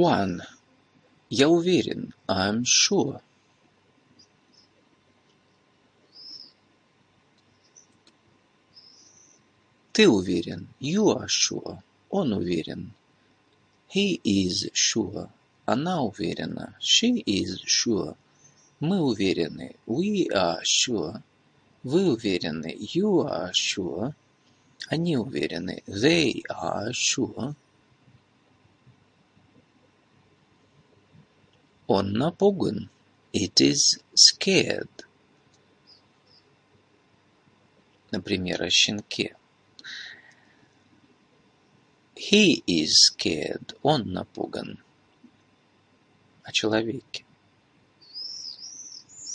One. Я уверен. I'm sure. Ты уверен. You are sure. Он уверен. He is sure. Она уверена. She is sure. Мы уверены. We are sure. Вы уверены. You are sure. Они уверены. They are sure. Он напуган. It is scared. Например, о щенке. He is scared. Он напуган. О человеке.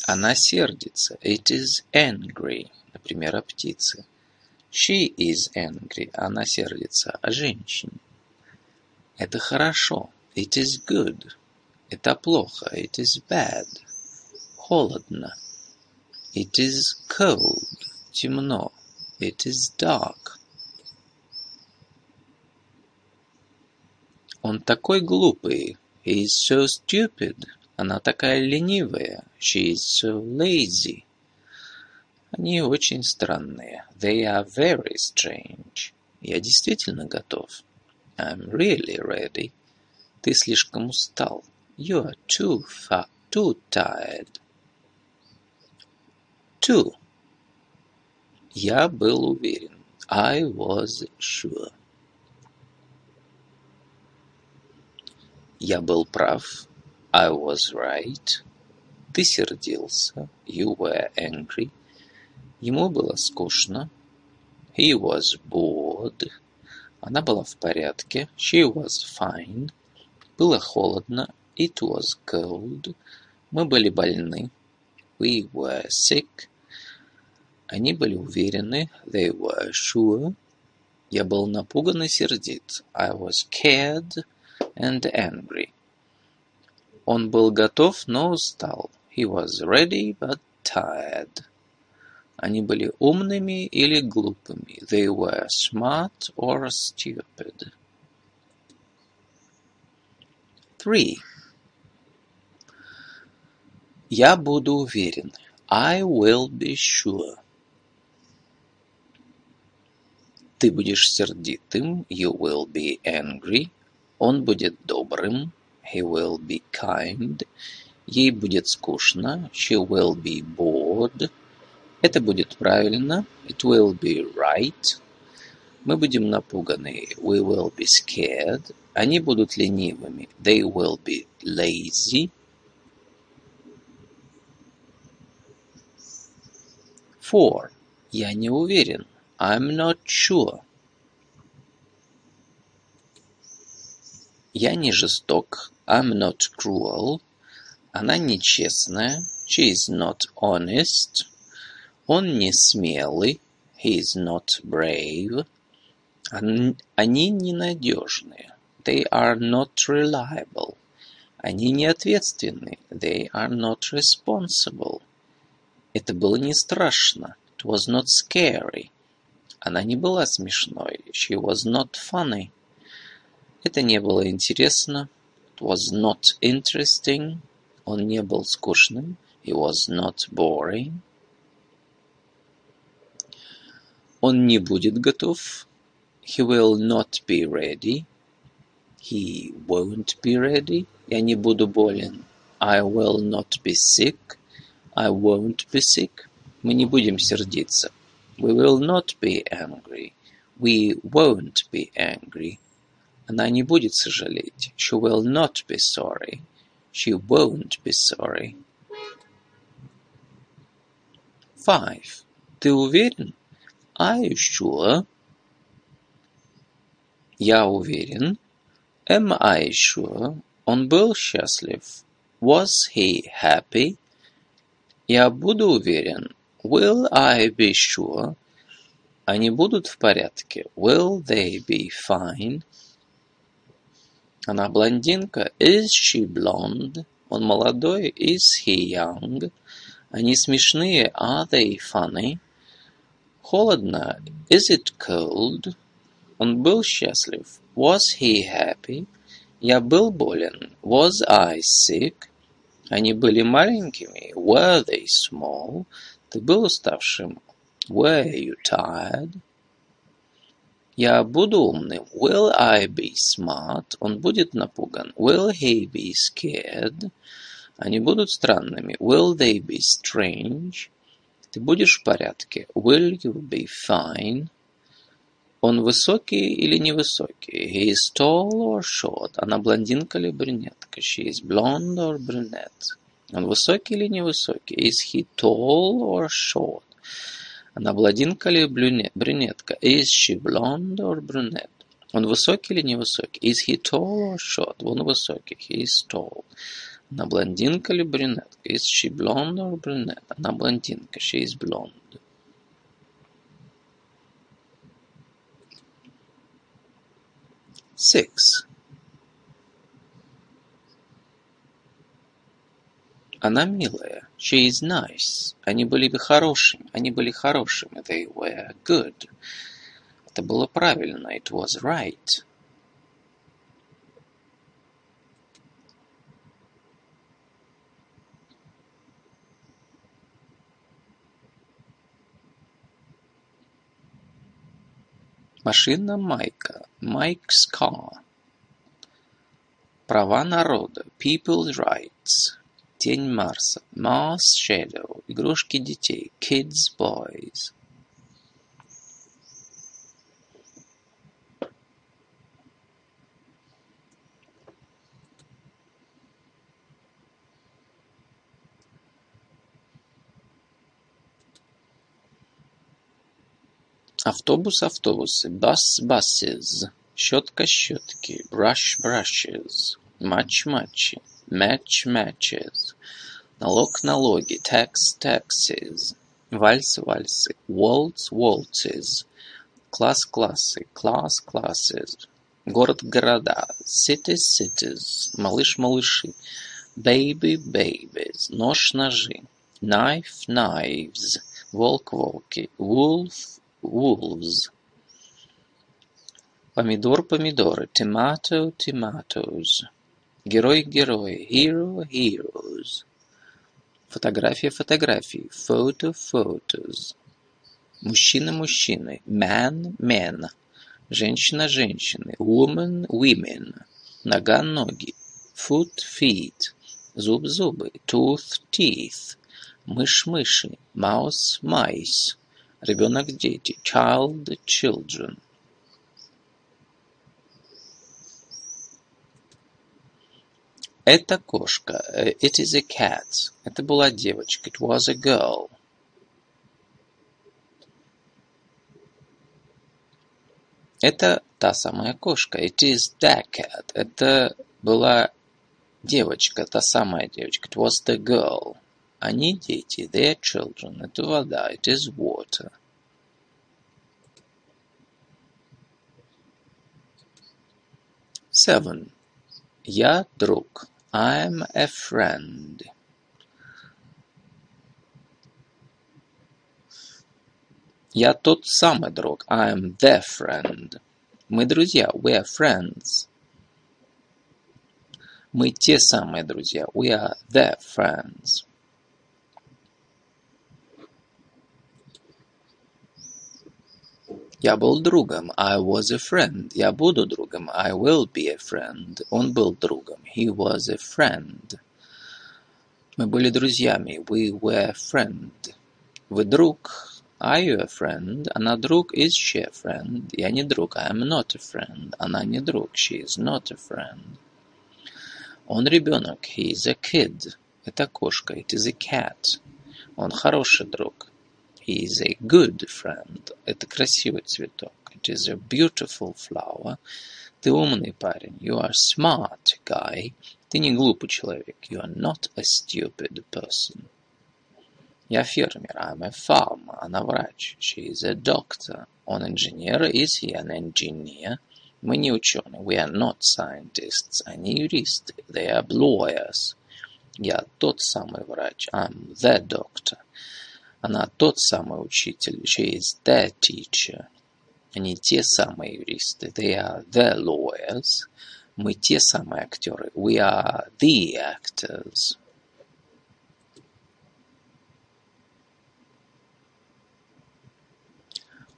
Она сердится. It is angry. Например, о птице. She is angry. Она сердится о женщине. Это хорошо. It is good. Это плохо. It is bad. Холодно. It is cold. Темно. It is dark. Он такой глупый. He is so stupid. Она такая ленивая. She is so lazy. Они очень странные. They are very strange. Я действительно готов. I'm really ready. Ты слишком устал. You are too fat, too tired. Two. Я был уверен. I was sure. Я был прав. I was right. Ты сердился. You were angry. Ему было скучно. He was bored. Она была в порядке. She was fine. Было холодно. It was cold. Мы были больны. We were sick. Они были уверены. They were sure. Я был напуган и сердит. I was scared and angry. Он был готов, но устал. He was ready, but tired. Они были умными или глупыми. They were smart or stupid. Three. Я буду уверен. I will be sure. Ты будешь сердитым. You will be angry. Он будет добрым. He will be kind. Ей будет скучно. She will be bored. Это будет правильно. It will be right. Мы будем напуганы. We will be scared. Они будут ленивыми. They will be lazy. Four. Я не уверен. I'm not sure. Я не жесток. I'm not cruel. Она нечестная. She is not honest. Он не смелый. He is not brave. Они ненадежные. They are not reliable. Они не ответственны. They are not responsible. Это было не страшно. It was not scary. Она не была смешной. She was not funny. Это не было интересно. It was not interesting. Он не был скучным. He was not boring. Он не будет готов. He will not be ready. He won't be ready. Я не буду болен. I will not be sick. I won't be sick. Мы не будем сердиться. We will not be angry. We won't be angry. Она не будет сожалеть. She will not be sorry. She won't be sorry. Five. Ты уверен? Are you sure? Я уверен. Am I sure? Он был счастлив. Was he happy? Я буду уверен. Will I be sure? Они будут в порядке. Will they be fine? Она блондинка. Is she blonde? Он молодой. Is he young? Они смешные. Are they funny? Холодно. Is it cold? Он был счастлив. Was he happy? Я был болен. Was I sick? Они были маленькими. Were they small? Ты был уставшим. Were you tired? Я буду умным. Will I be smart? Он будет напуган. Will he be scared? Они будут странными. Will they be strange? Ты будешь в порядке. Will you be fine? Он высокий или невысокий? He is tall or short? Она блондинка или брюнетка? She is blonde or brunette? Он высокий или невысокий? Is he tall or short? Она блондинка или брюнетка? Is she blonde or brunette? Он высокий или невысокий? Is he tall or short? Он высокий. He is tall. Она блондинка или брюнетка? Is she blonde or brunette? Она блондинка. She is blonde. Six. Она милая. She is nice. Они были бы хорошими. Они были хорошими. They were good. Это было правильно. It was right. Машина Майка. Mike's car. Права народа. People's rights. Тень Марса. Mars Shadow. Игрушки детей. Kids Boys. Автобус автобусы. Bus buses. Щетка щетки. Brush brushes. Матч матчи. Match matches. Налог налоги. Tax taxes. Вальс вальсы. Waltz waltzes. Класс классы. Class classes. Город города. Cities cities. Малыш малыши. Baby babies. Нож ножи. Knife knives. Волк волки. Wolf wolves. Помидор помидоры. Tomato tomatoes. Герой герои. Hero heroes. Фотография фотографии. Photo photos. Мужчина мужчины. Man men. Женщина женщины. Woman women. Нога ноги. Foot feet. Зуб зубы. Tooth teeth. Мышь мыши. Mouse mice. Ребенок дети. Child children. Это кошка. It is a cat. Это была девочка. It was a girl. Это та самая кошка. It is that cat. Это была девочка, та самая девочка. It was the girl. Они дети. They are children. Это вода. It is water. Seven. Я друг. I'm a friend. Я тот самый друг. I'm the friend. Мы друзья. We are friends. Мы те самые друзья. We are the friends. Я был другом. I was a friend. Я буду другом. I will be a friend. Он был другом. He was a friend. Мы были друзьями. We were a friend. Вы друг. Are you a friend? Она друг. Is she a friend? Я не друг. I am not a friend. Она не друг. She is not a friend. Он ребенок. He is a kid. Это кошка. It is a cat. Он хороший друг. He is a good friend. Это красивый цветок. It is a beautiful flower. Ты умный парень. You are smart guy. Ты не глупый человек. You are not a stupid person. Я фермер. I'm a farmer. Она врач. She is a doctor. Он инженер. Is he an engineer? Мы не ученые. We are not scientists. Они юристы. They are lawyers. Я тот самый врач. I'm the doctor. Она тот самый учитель. She is the teacher. Они те самые юристы. They are the lawyers. Мы те самые актеры. We are the actors.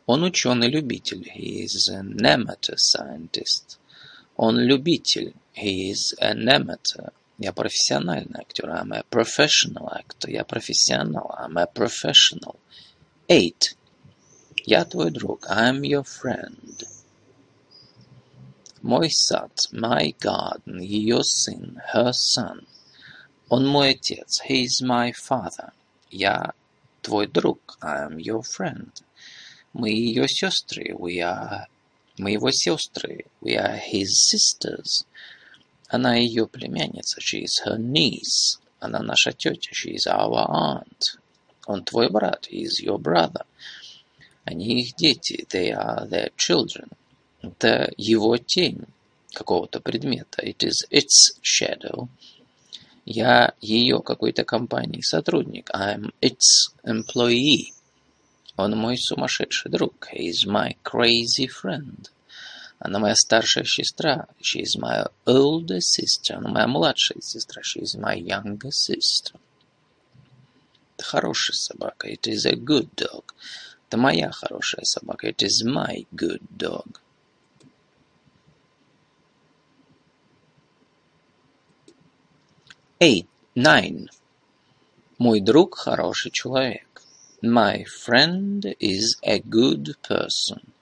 Он ученый-любитель. He is an amateur scientist. Он любитель. He is an amateur. Я профессиональный актер. I'm a professional actor. Я профессионал. I'm a professional. Eight. Я твой друг. I'm your friend. Мой сад. My garden. Ее сын. Her son. Он мой отец. He is my father. Я твой друг. I'm your friend. Мы ее сестры. We are... Мы его сестры. We are his sisters. Она ее племянница. She is her niece. Она наша тетя. She is our aunt. Он твой брат. He is your brother. Они их дети. They are their children. Это его тень какого-то предмета. It is its shadow. Я ее какой-то компании сотрудник. I'm its employee. Он мой сумасшедший друг. He is my crazy friend. Она моя старшая сестра. She is my older sister. Она моя младшая сестра. She is my younger sister. Это хорошая собака. It is a good dog. Это моя хорошая собака. It is my good dog. Eight. Nine. Мой друг хороший человек. My friend is a good person.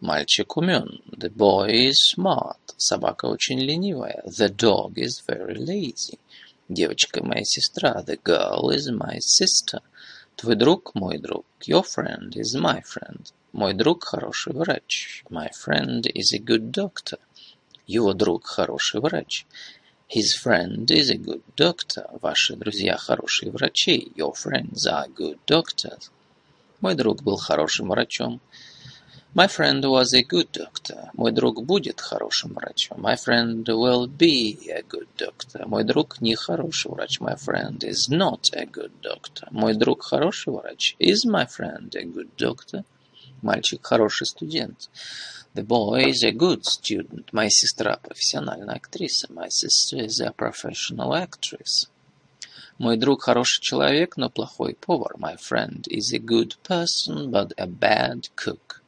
Мальчик умен. The boy is smart. Собака очень ленивая. The dog is very lazy. Девочка моя сестра. The girl is my sister. Твой друг мой друг. Your friend is my friend. Мой друг хороший врач. My friend is a good doctor. Его друг хороший врач. His friend is a good doctor. Ваши друзья хорошие врачи. Your friends are good doctors. Мой друг был хорошим врачом. My friend was a good doctor. Мой друг будет хорошим врачом. My friend will be a good doctor. Мой друг не хороший врач. My friend is not a good doctor. Мой друг хороший врач. Is my friend a good doctor? Мальчик хороший студент. The boy is a good student. Моя сестра профессиональная актриса. My sister is a professional actress. Мой друг хороший человек, но плохой повар. My friend is a good person, but a bad cook.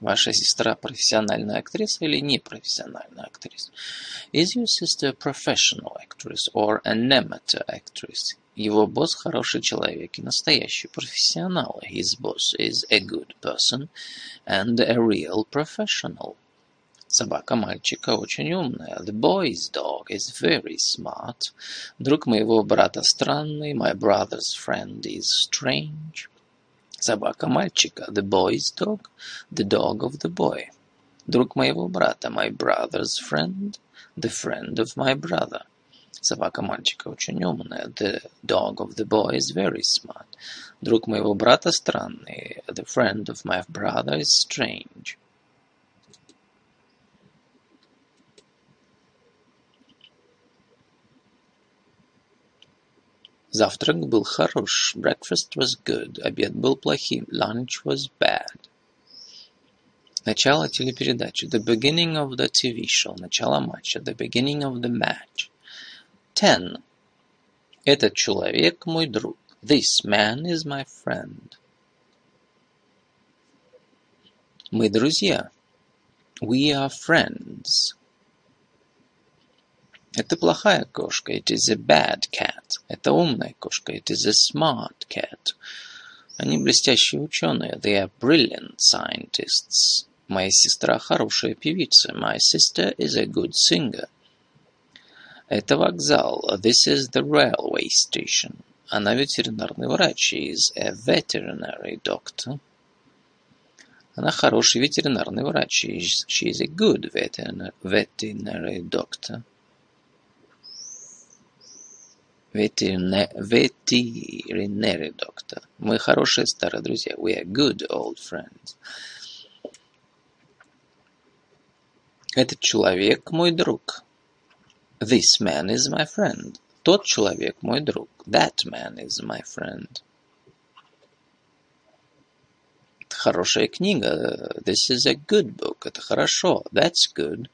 Ваша сестра профессиональная актриса или непрофессиональная актриса? Is your sister a professional actress or an amateur actress? Его босс хороший человек и настоящий профессионал. His boss is a good person and a real professional. Собака мальчика очень умная. The boy's dog is very smart. Друг моего брата странный. My brother's friend is strange. Собака мальчика. The boy's dog. The dog of the boy. Друг моего брата. My brother's friend. The friend of my brother. Собака мальчика очень умная. The dog of the boy is very smart. Друг моего брата странный. The friend of my brother is strange. Завтрак был хорош. Breakfast was good. Обед был плохим. Lunch was bad. Начало телепередачи. The beginning of the TV show. Начало матча. The beginning of the match. Ten. Этот человек мой друг. This man is my friend. Мы друзья. We are friends. Это плохая кошка. It is a bad cat. Это умная кошка. It is a smart cat. Они блестящие ученые. They are brilliant scientists. Моя сестра хорошая певица. My sister is a good singer. Это вокзал. This is the railway station. Она ветеринарный врач. She is a veterinary doctor. Она хороший ветеринарный врач. She is, a good veterinary doctor. Ветеринар, nearly, doctor. Мы хорошие старые друзья. We are good old friends. Этот человек мой друг. This man is my friend. Тот человек мой друг. That man is my friend. Это хорошая книга. This is a good book. Это хорошо. That's good.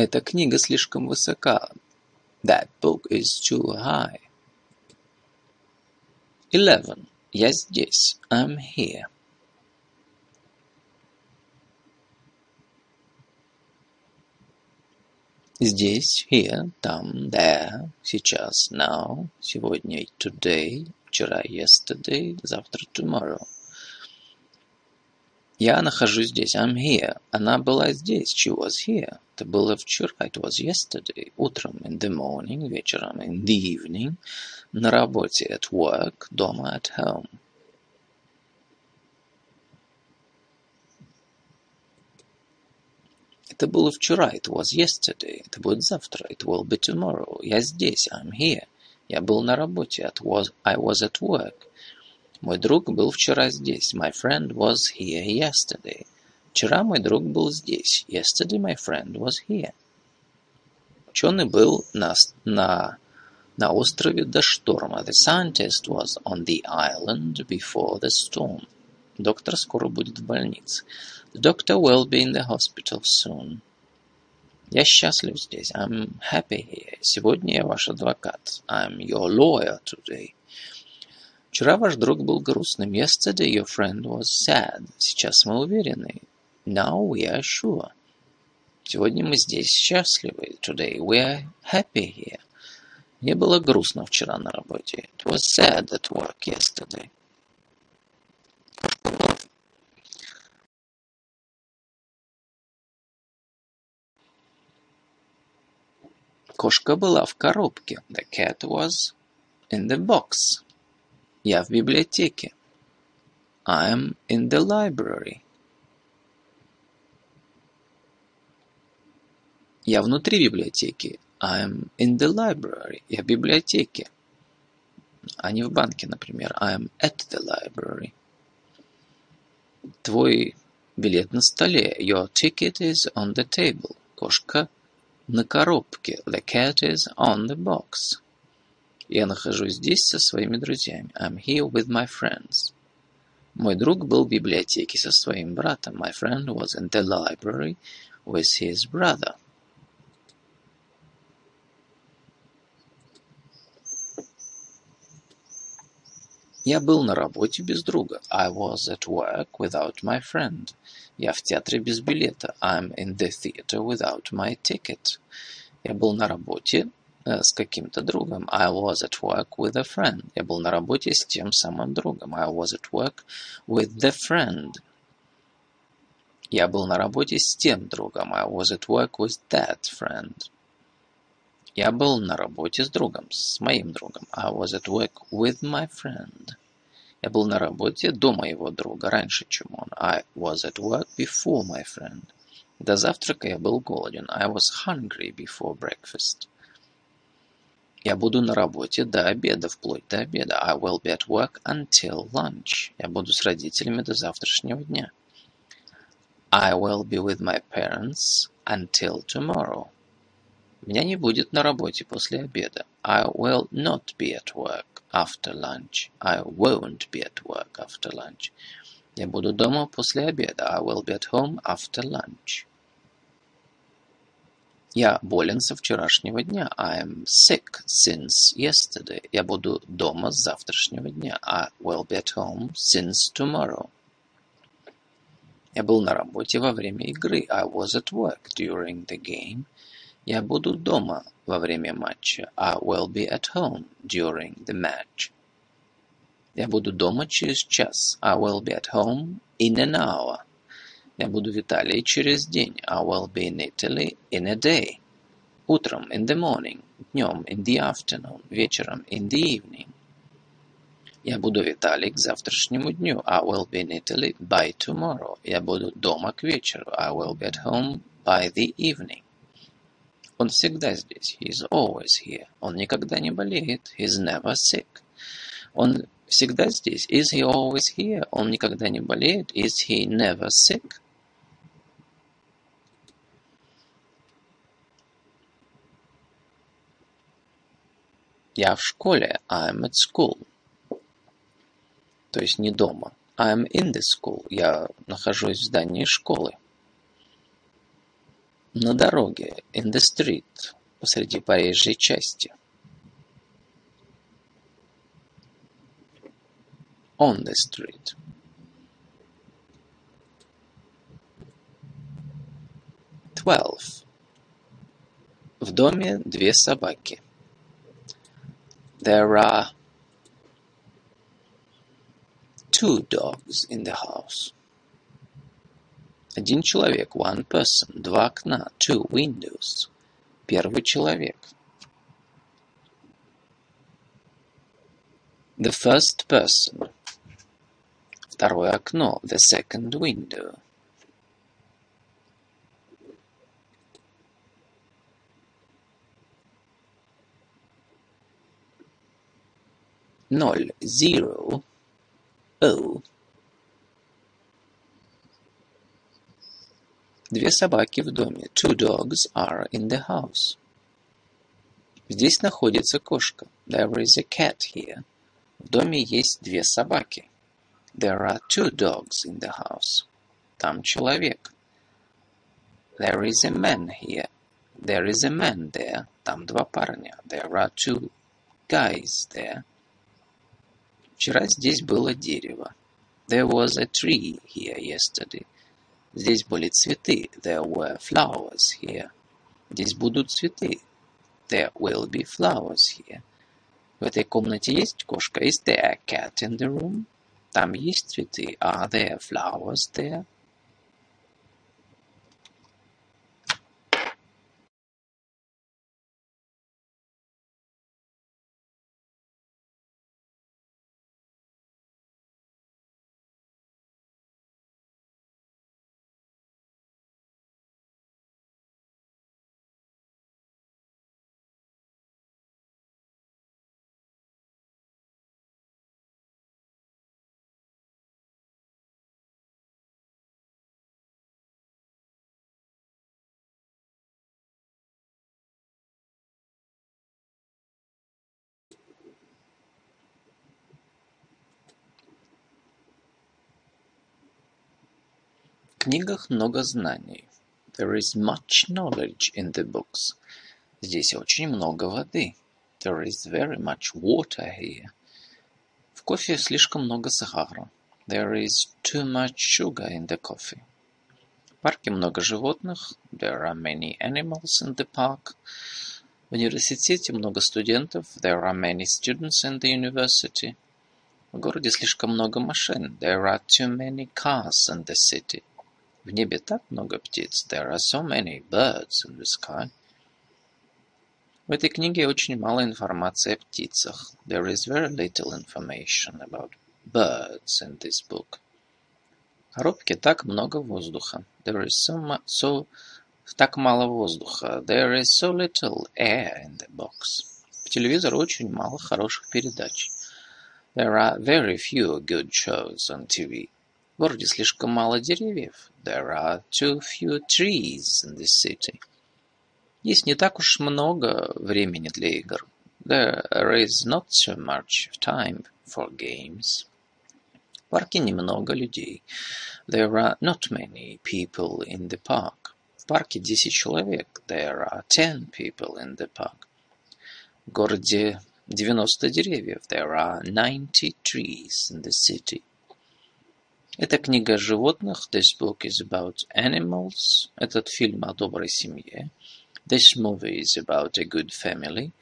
Эта книга слишком высока. That book is too high. Eleven. Я здесь. I'm here. Здесь, here, там, there, сейчас, now, сегодня, today, вчера, yesterday, завтра, tomorrow. Я нахожусь здесь. I'm here. Она была здесь. She was here. Это было вчера. It was yesterday. Утром. In the morning. Вечером. In the evening. На работе. At work. Дома. At home. Это было вчера. It was yesterday. Это будет завтра. It will be tomorrow. Я здесь. I'm here. Я был на работе. It was, I was at work. Мой друг был вчера здесь. My friend was here yesterday. Вчера мой друг был здесь. Yesterday my friend was here. Ученый был на, на, на острове до шторма. The scientist was on the island before the storm. Доктор скоро будет в больнице. The doctor will be in the hospital soon. Я счастлив здесь. I'm happy here. Сегодня я ваш адвокат. I'm your lawyer today. Вчера ваш друг был грустным. Yesterday your friend was sad. Сейчас мы уверены. Now we are sure. Сегодня мы здесь счастливы. Today we are happy here. Мне было грустно вчера на работе. It was sad at work yesterday. Кошка была в коробке. The cat was in the box. Я в библиотеке. I am in the library. Я внутри библиотеки. I am in the library. Я в библиотеке. А не в банке, например. I am at the library. Твой билет на столе. Your ticket is on the table. Кошка на коробке. The cat is on the box. Я нахожусь здесь со своими друзьями. I'm here with my friends. Мой друг был в библиотеке со своим братом. My friend was in the library with his brother. Я был на работе без друга. I was at work without my friend. Я в театре без билета. I'm in the theater without my ticket. Я был на работе с каким-то другом. I was at work with a friend. Я был на работе с тем самым другом. I was at work with the friend. Я был на работе с тем другом. I was at work with that friend. Я был на работе с другом, с моим другом. I was at work with my friend. Я был на работе до моего друга, раньше, чем он. I was at work before my friend. До завтрака я был голоден. I was hungry before breakfast. Я буду на работе до обеда, вплоть до обеда. I will be at work until lunch. Я буду с родителями до завтрашнего дня. I will be with my parents until tomorrow. Меня не будет на работе после обеда. I will not be at work after lunch. I won't be at work after lunch. Я буду дома после обеда. I will be at home after lunch. Я болен со вчерашнего дня. I am sick since yesterday. Я буду дома с завтрашнего дня. I will be at home since tomorrow. Я был на работе во время игры. I was at work during the game. Я буду дома во время матча. I will be at home during the match. Я буду дома через час. I will be at home in an hour. Я буду в Италии через день. I will be in Italy in a day. Утром in the morning, днем in the afternoon, вечером in the evening. Я буду в Италии к завтрашнему дню. I will be in Italy by tomorrow. Я буду дома к вечеру. I will be at home by the evening. Он всегда здесь. He is always here. Он никогда не болеет. He is never sick. Он всегда здесь. Is he always here? Он никогда не болеет. Is he never sick? Я в школе. I'm at school. То есть не дома. I'm in the school. Я нахожусь в здании школы. На дороге. In the street. Посреди проезжей части. On the street. Twelve. В доме две собаки. There are two dogs in the house. Один человек, one person, два окна, two windows. Первый человек. The first person. Второе окно, the second window. Ноль, zero, oh. Две собаки в доме. Two dogs are in the house. Здесь находится кошка. There is a cat here. В доме есть две собаки. There are two dogs in the house. Там человек. There is a man here. There is a man there. Там два парня. There are two guys there. Вчера здесь было дерево. There was a tree here yesterday. Здесь были цветы. There were flowers here. Здесь будут цветы. There will be flowers here. В этой комнате есть кошка? Is there a cat in the room? Там есть цветы. Are there flowers there? Книгах много знаний. There is much knowledge in the books. Здесь очень много воды. There is very much water here. В кофе слишком много сахара. There is too much sugar in the coffee. В парке много животных. There are many animals in the park. В университете много студентов. There are many students in the university. В городе слишком много машин. There are too many cars in the city. В небе так много птиц. There are so many birds in the sky. В этой книге очень мало информации о птицах. There is very little information about birds in this book. В коробке так много воздуха. There is so, so так мало воздуха. There is so little air in the box. В телевизоре очень мало хороших передач. There are very few good shows on TV. В городе слишком мало деревьев. There are too few trees in this city. Есть не так уж много времени для игр. There is not so much time for games. В парке немного людей. There are not many people in the park. В парке 10 человек. There are 10 people in the park. В городе 90 деревьев. There are 90 trees in the city. Это книга о животных. This book is about animals. Этот фильм о доброй семье. This movie is about a good family.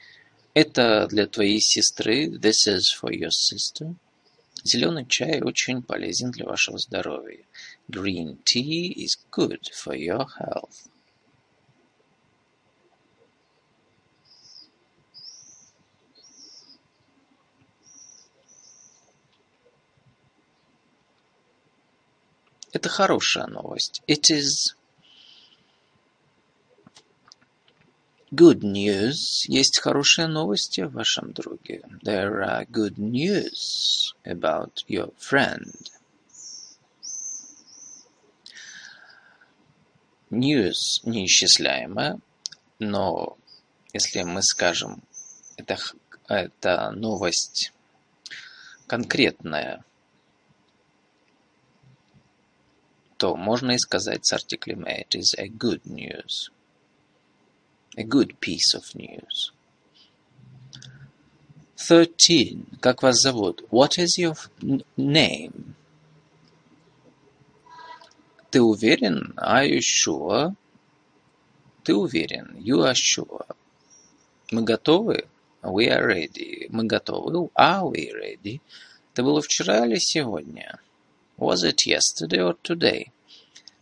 Это для твоей сестры. This is for your sister. Зеленый чай очень полезен для вашего здоровья. Green tea is good for your health. Это хорошая новость. It is good news. Есть хорошие новости о вашем друге. There are good news about your friend. News неисчисляемое, но если мы скажем, это, это новость конкретная, то можно и сказать с артиклем it is a good news. A good piece of news. Thirteen. Как вас зовут? What is your name? Ты уверен? Are you sure? Ты уверен? You are sure. Мы готовы? We are ready. Мы готовы? Are we ready? Это было вчера или сегодня? Was it yesterday or today?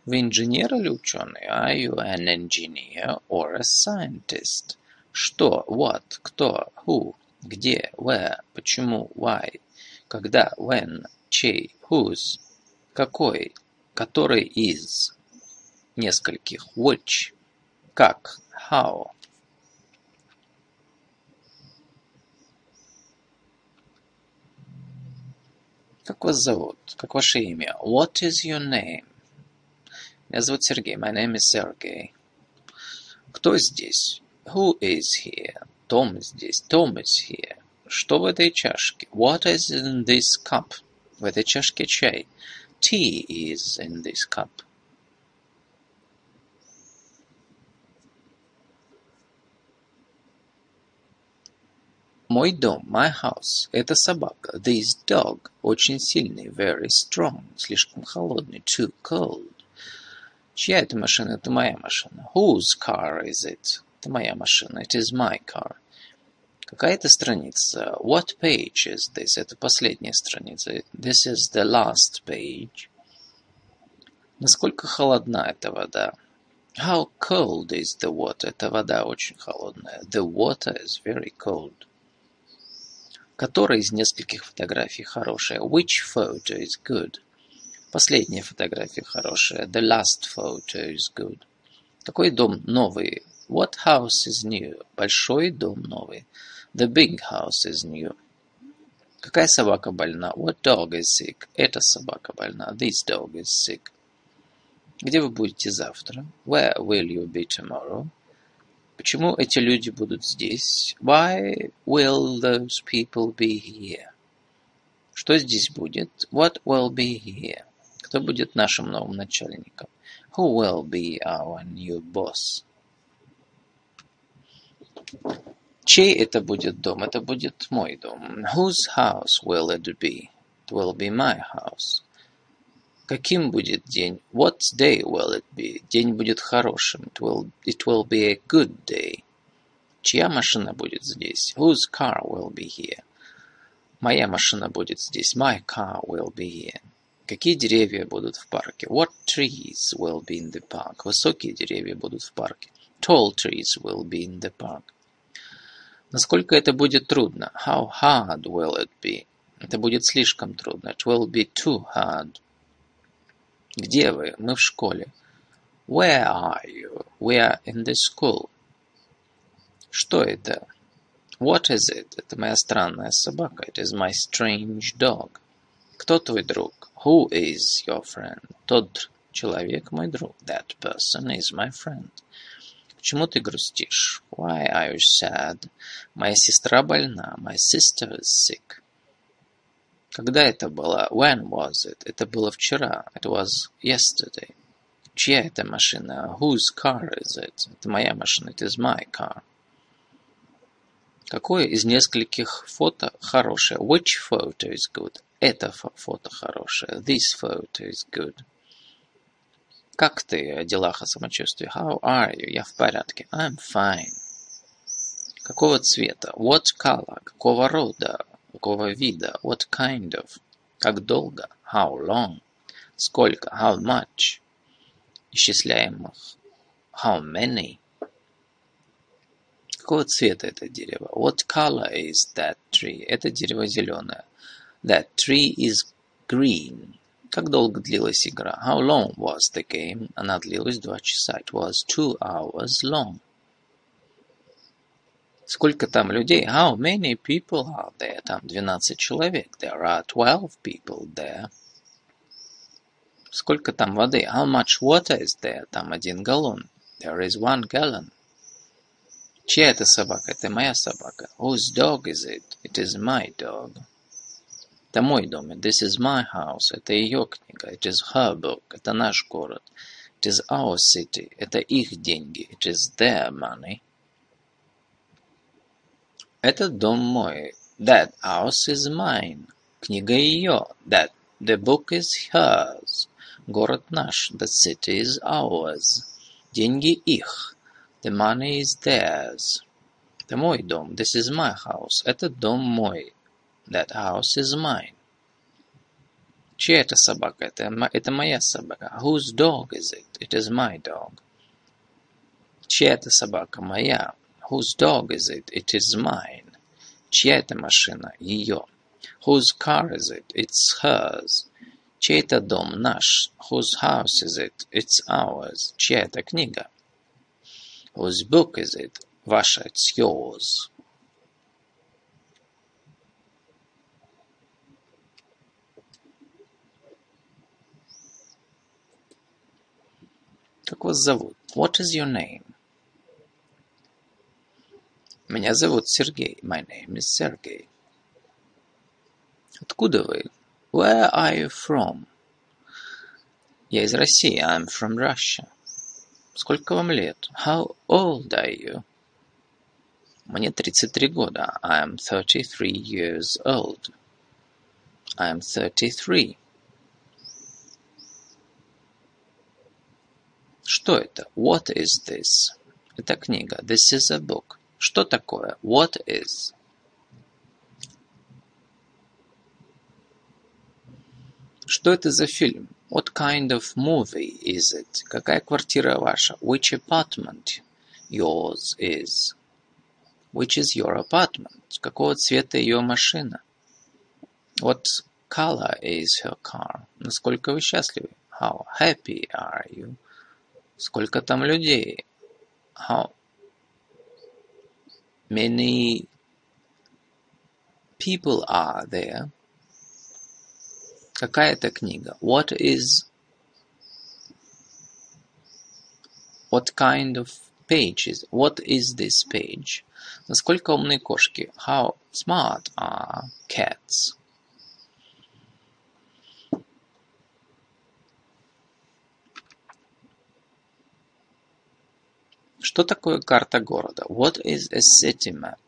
Вы инженер или ученый? Are you an engineer or a scientist? Что? What? Кто? Who? Где? Where? Почему? Why? Когда? When? Чей? Whose? Какой? Который из? Нескольких. Which? Как? How? Как вас зовут? Как ваше имя? What is your name? Меня зовут Сергей. My name is Sergey. Кто здесь? Who is here? Том здесь. Tom is here. Что в этой чашке? What is in this cup? В этой чашке чай. Tea is in this cup. Мой дом, my house, это собака. This dog, очень сильный, very strong, слишком холодный, too cold. Чья это машина? Это моя машина. Whose car is it? Это моя машина. It is my car. Какая это страница? What page is this? Это последняя страница. This is the last page. Насколько холодна эта вода? How cold is the water? Эта вода очень холодная. The water is very cold. Которая из нескольких фотографий хорошая? Which photo is good? Последняя фотография хорошая. The last photo is good. Какой дом новый? What house is new? Большой дом новый. The big house is new. Какая собака больна? What dog is sick? Эта собака больна. This dog is sick. Где вы будете завтра? Where will you be tomorrow? Почему эти люди будут здесь? Why will those people be here? Что здесь будет? What will be here? Кто будет нашим новым начальником? Who will be our new boss? Чей это будет дом? Это будет мой дом. Whose house will it be? It will be my house. Каким будет день? What day will it be? День будет хорошим. It will, it will be a good day. Чья машина будет здесь? Whose car will be here? Моя машина будет здесь. My car will be here. Какие деревья будут в парке? What trees will be in the park? Высокие деревья будут в парке. Tall trees will be in the park. Насколько это будет трудно? How hard will it be? Это будет слишком трудно. It will be too hard. Где вы? Мы в школе. Where are you? We are in the school. Что это? What is it? Это моя странная собака. It is my strange dog. Кто твой друг? Who is your friend? Тот человек мой друг. That person is my friend. Почему ты грустишь? Why are you sad? Моя сестра больна. My sister is sick. Когда это было? When was it? Это было вчера. It was yesterday. Чья это машина? Whose car is it? Это моя машина. It is my car. Какое из нескольких фото хорошее? Which photo is good? Это фото хорошее. This photo is good. Как ты о делах о самочувствии? How are you? Я в порядке. I'm fine. Какого цвета? What color? Какого рода? Какого вида? What kind of? Как долго? How long? Сколько? How much? Исчисляемых? How many? Какого цвета это дерево? What color is that tree? Это дерево зеленое. That tree is green. Как долго длилась игра? How long was the game? Она длилась два часа. It was two hours long. Сколько там людей? How many people are there? Там 12 человек. There are 12 people there. Сколько там воды? How much water is there? Там один галлон. There is one gallon. Чья это собака? Это моя собака. Whose dog is it? It is my dog. Это мой дом. This is my house. Это ее книга. It is her book. Это наш город. It is our city. Это их деньги. It is their money. Этот дом мой. That house is mine. Книга ее. That the book is hers. Город наш. The city is ours. Деньги их. The money is theirs. Это мой дом. This is my house. Этот дом мой. That house is mine. Чья это собака? Это, это моя собака. Whose dog is it? It is my dog. Чья это собака? Моя. Whose dog is it? It is mine. Чья это машина? Ее. Whose car is it? It's hers. Чей это дом? Наш. Whose house is it? It's ours. Чья это книга? Whose book is it? Ваша. It's yours. Как вас зовут? What is your name? Меня зовут Сергей. My name is Sergey. Откуда вы? Where are you from? Я из России. I'm from Russia. Сколько вам лет? How old are you? Мне 33 года. I'm 33 years old. I'm 33. Что это? What is this? Это книга. This is a book. Что такое? What is? Что это за фильм? What kind of movie is it? Какая квартира ваша? Which apartment yours is? Which is your apartment? Какого цвета ее машина? What color is her car? Насколько вы счастливы? How happy are you? Сколько там людей? How many people are there? Какая это книга? What is What kind of page is What is this page? Насколько умные кошки? How smart are cats? Что такое карта города? What is a city map?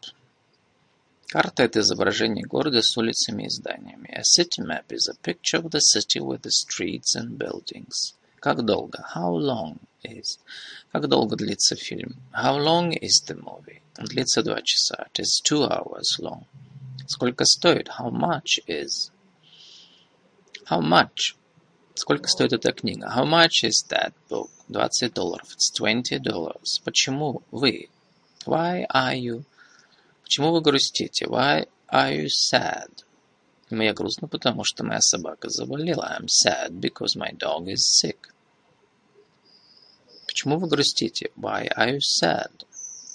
Карта – это изображение города с улицами и зданиями. A city map is a picture of the city with the streets and buildings. Как долго? How long is? Как долго длится фильм? How long is the movie? Длится два часа. It is two hours long. Сколько стоит? How much is? How much? Сколько стоит эта книга? How much is that book? 20 долларов. It's 20 dollars. Почему вы? Why are you? Почему вы грустите? Why are you sad? Мне грустно, потому что моя собака заболела. I'm sad because my dog is sick. Почему вы грустите? Why are you sad?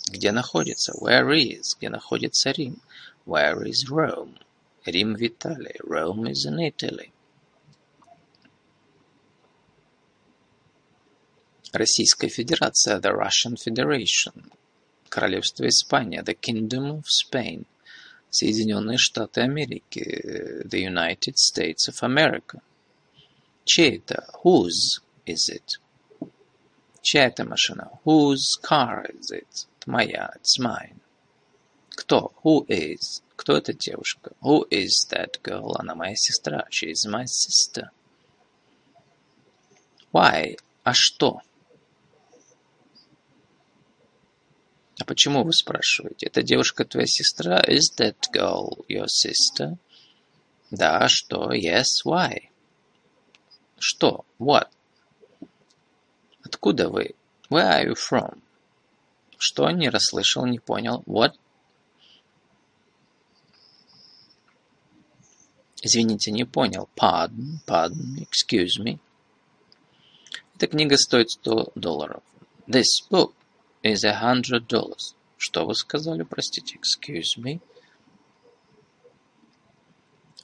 Где находится? Where is? Где находится Рим? Where is Rome? Рим в Италии. Rome is in Italy. Российская Федерация, the Russian Federation, Королевство Испания, the Kingdom of Spain, Соединенные Штаты Америки, the United States of America. Чей это? Whose is it? Чья это машина? Whose car is it? Моя, it's mine. Кто? Who is? Кто эта девушка? Who is that girl? Она моя сестра. She is my sister. Why? А что? А почему вы спрашиваете? Эта девушка твоя сестра? Is that girl your sister? Да, что? Yes, why? Что? What? Откуда вы? Where are you from? Что? Не расслышал, не понял. What? Извините, не понял. Pardon, pardon, excuse me. Эта книга стоит 100 долларов. This book is a hundred dollars. Что вы сказали, простите? Excuse me.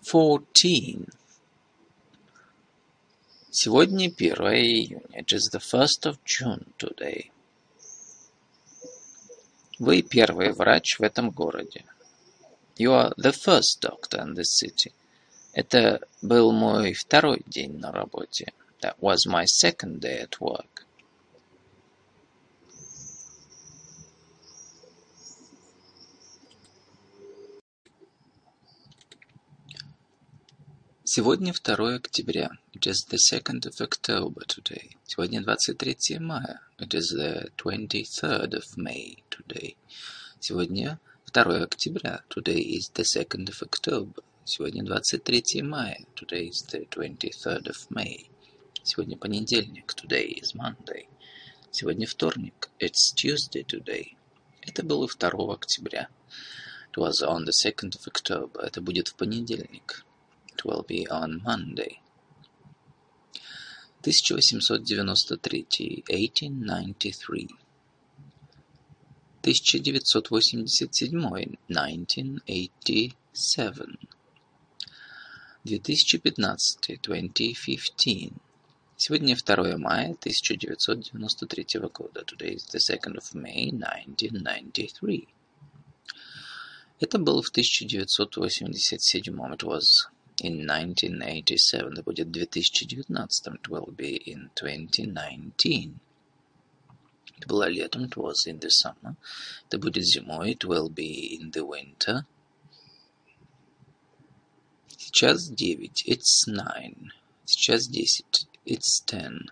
Fourteen. Сегодня 1 июня. It is the first of June today. Вы первый врач в этом городе. You are the first doctor in this city. Это был мой второй день на работе. That was my second day at work. Сегодня 2 октября. It is the 2nd of October today. Сегодня 23 мая. It is the 23rd of May today. Сегодня 2 октября. Today is the 2nd of October. Сегодня 23 мая. Today is the 23rd of May. Сегодня понедельник. Today is Monday. Сегодня вторник. It's Tuesday today. Это было 2 октября. It was on the 2nd of October. Это будет в понедельник. It will be on Monday. 1893, 1893. 1987, 1987. 2015, 2015. Сегодня 2 мая 1993 года. Today is the 2nd of May, 1993. Это было в 1987. It was in 1987. Это будет в 2019. It will be in 2019. Это было летом. It was in the summer. Это будет зимой. It will be in the winter. Сейчас девять. It's nine. Сейчас десять. It's ten.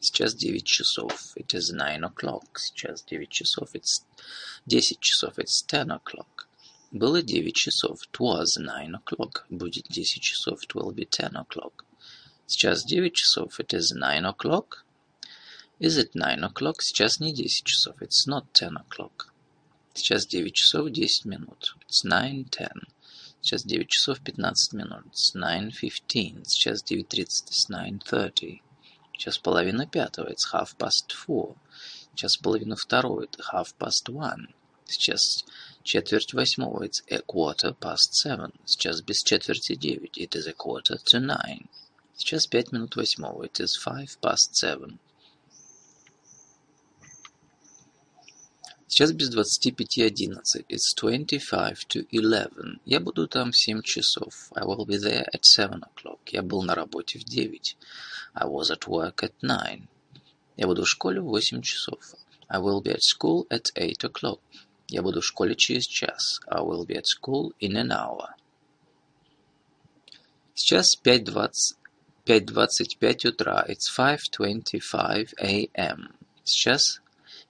Сейчас девять часов. It is nine o'clock. Сейчас девять часов. It's десять часов. It's ten o'clock. Было девять часов. It was nine o'clock. Будет десять часов. It will be ten o'clock. Сейчас девять часов. It is nine o'clock. Is it nine o'clock? Сейчас не десять часов. It's not ten o'clock. Сейчас девять часов десять минут. It's nine ten. Сейчас девять часов пятнадцать минут. It's nine fifteen. Сейчас девять тридцать. It's nine thirty. Сейчас половина пятого. It's half past four. Сейчас половина второго. It's half past one. Сейчас четверть восьмого. It's a quarter past seven. Сейчас без четверти девять. It is a quarter to nine. Сейчас пять минут восьмого. It is five past seven. Сейчас без двадцати пяти одиннадцать. It's twenty-five to eleven. Я буду там в семь часов. I will be there at seven o'clock. Я был на работе в девять. I was at work at nine. Я буду в школе в восемь часов. I will be at school at eight o'clock. Я буду в школе через час. I will be at school in an hour. Сейчас 5.20 5.25 утра. It's 5.25 a.m. Сейчас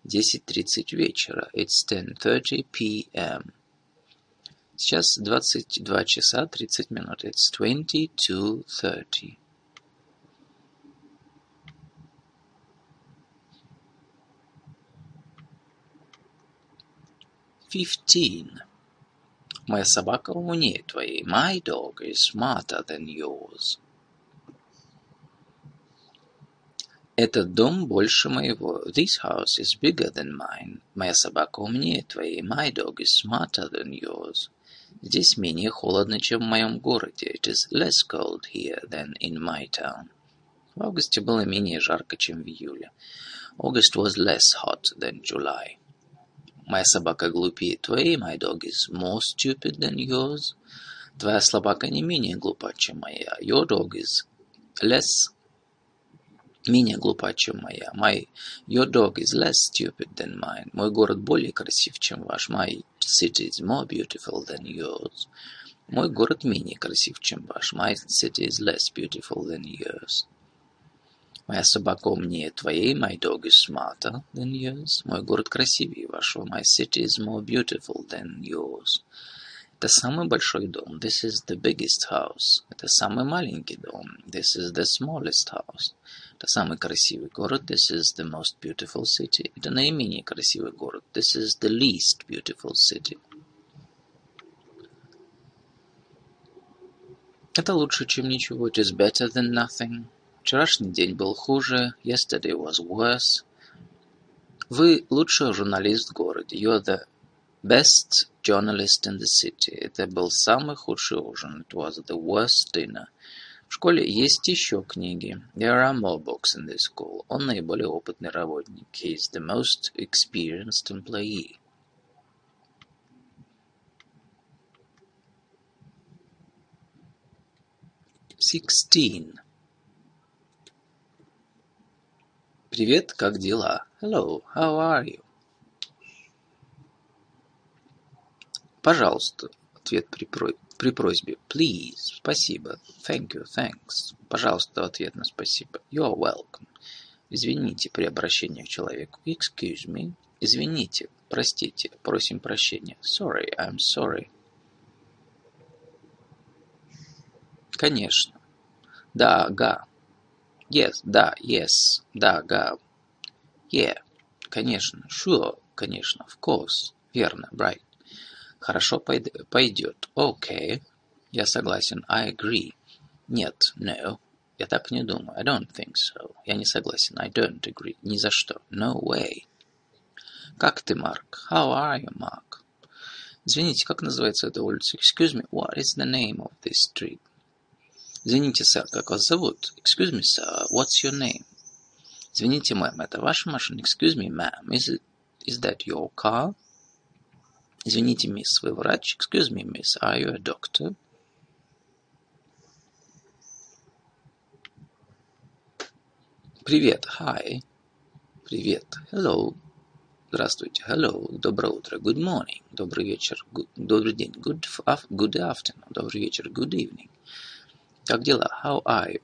10.30 вечера. It's 10.30 p.m. Сейчас 22 часа 30 минут. It's 22.30. Fifteen. Моя собака умнее твоей. My dog is smarter than yours. Этот дом больше моего. This house is bigger than mine. Моя собака умнее твоей. My dog is smarter than yours. Здесь менее холодно, чем в моем городе. It is less cold here than in my town. В августе было менее жарко, чем в июле. August was less hot than July. Моя собака глупее твоей. My dog is more stupid than yours. Твоя собака не менее глупа, чем моя. Your dog is less менее глупа, чем моя. My, your dog is less stupid than mine. Мой город более красив, чем ваш. My city is more beautiful than yours. Мой город менее красив, чем ваш. My city is less beautiful than yours. Моя собака умнее твоей. My dog is smarter than yours. Мой город красивее вашего. My city is more beautiful than yours. Это самый большой дом. This is the biggest house. Это самый маленький дом. This is the smallest house. Это самый красивый город. This is the most beautiful city. Это наименее красивый город. This is the least beautiful city. Это лучше, чем ничего. It is better than nothing. Вчерашний день был хуже. Yesterday was worse. Вы лучший журналист в городе. You are the best journalist in the city. Это был самый худший ужин. It was the worst dinner. В школе есть еще книги. There are more books in this school. Он наиболее опытный работник. He is the most experienced employee. Sixteen. Привет, как дела? Hello, how are you? Пожалуйста, ответ при, при просьбе. Please, спасибо. Thank you, thanks. Пожалуйста, ответ на спасибо. You're welcome. Извините при обращении к человеку. Excuse me. Извините, простите, просим прощения. Sorry, I'm sorry. Конечно. Да, га. Yes, да, yes. Да, га. Yeah. Конечно. Sure. Конечно. Of course. Верно. Right. Хорошо пойдет. Okay. Я согласен. I agree. Нет. No. Я так не думаю. I don't think so. Я не согласен. I don't agree. Ни за что. No way. Как ты, Марк? How are you, Mark? Извините, как называется эта улица? Excuse me, what is the name of this street? Извините, сэр, как вас зовут? Excuse me, sir, what's your name? Извините, мэм, это ваша машина? Excuse me, ma'am, is, it, is that your car? Извините, мисс, вы врач? Excuse me, miss, are you a doctor? Привет, hi. Привет, hello. Здравствуйте, hello. Доброе утро, good morning. Добрый вечер, good, добрый день, good, good afternoon. Добрый вечер, good evening. Как дела? How are you?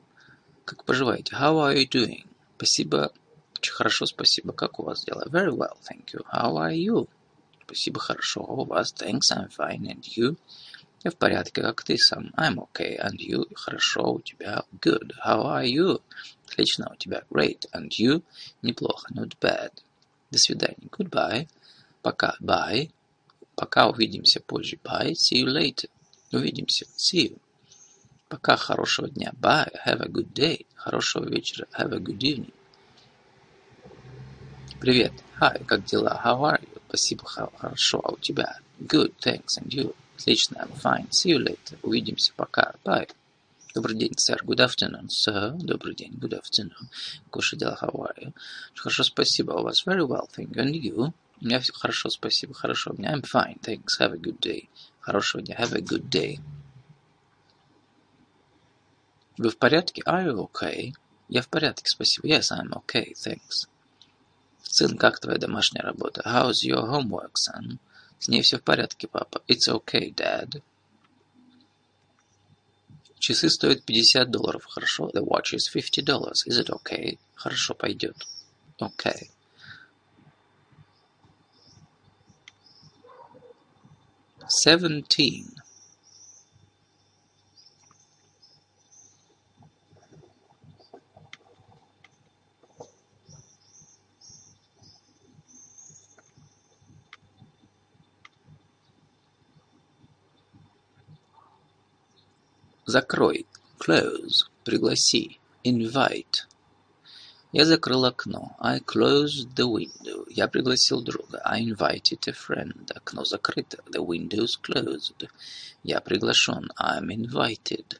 Как поживаете? How are you doing? Спасибо. Очень хорошо, спасибо. Как у вас дела? Very well, thank you. How are you? Спасибо, хорошо. У вас? Thanks, I'm fine. And you? Я в порядке, как ты сам? I'm okay. And you? Хорошо, у тебя? Good. How are you? Отлично, у тебя? Great. And you? Неплохо. Not bad. До свидания. Goodbye. Пока. Bye. Пока увидимся позже. Bye. See you later. Увидимся. See you. Пока, хорошего дня. Bye, have a good day. Хорошего вечера. Have a good evening. Привет. Hi, как дела? How are you? Спасибо, хорошо. А у тебя? Good, thanks. And you? Отлично, I'm fine. See you later. Увидимся. Пока. Bye. Добрый день, сэр. Good afternoon, sir. Добрый день. Good afternoon. Ваши дела? How are you? Хорошо, спасибо. У вас? Very well, thank you. And you? У меня все хорошо, спасибо. Хорошо. У меня I'm fine, thanks. Have a good day. Хорошего дня. Have a good day. Вы в порядке? Are you okay? Я в порядке, спасибо. Yes, I'm okay, thanks. Сын, как твоя домашняя работа? How's your homework, son? С ней все в порядке, папа. It's okay, dad. Часы стоят 50 долларов. Хорошо. The watch is 50 dollars. Is it okay? Хорошо, пойдет. Okay. Seventeen. Закрой. Close. Пригласи. Invite. Я закрыл окно. I closed the window. Я пригласил друга. I invited a friend. Окно закрыто. The window's closed. Я приглашен. I'm invited.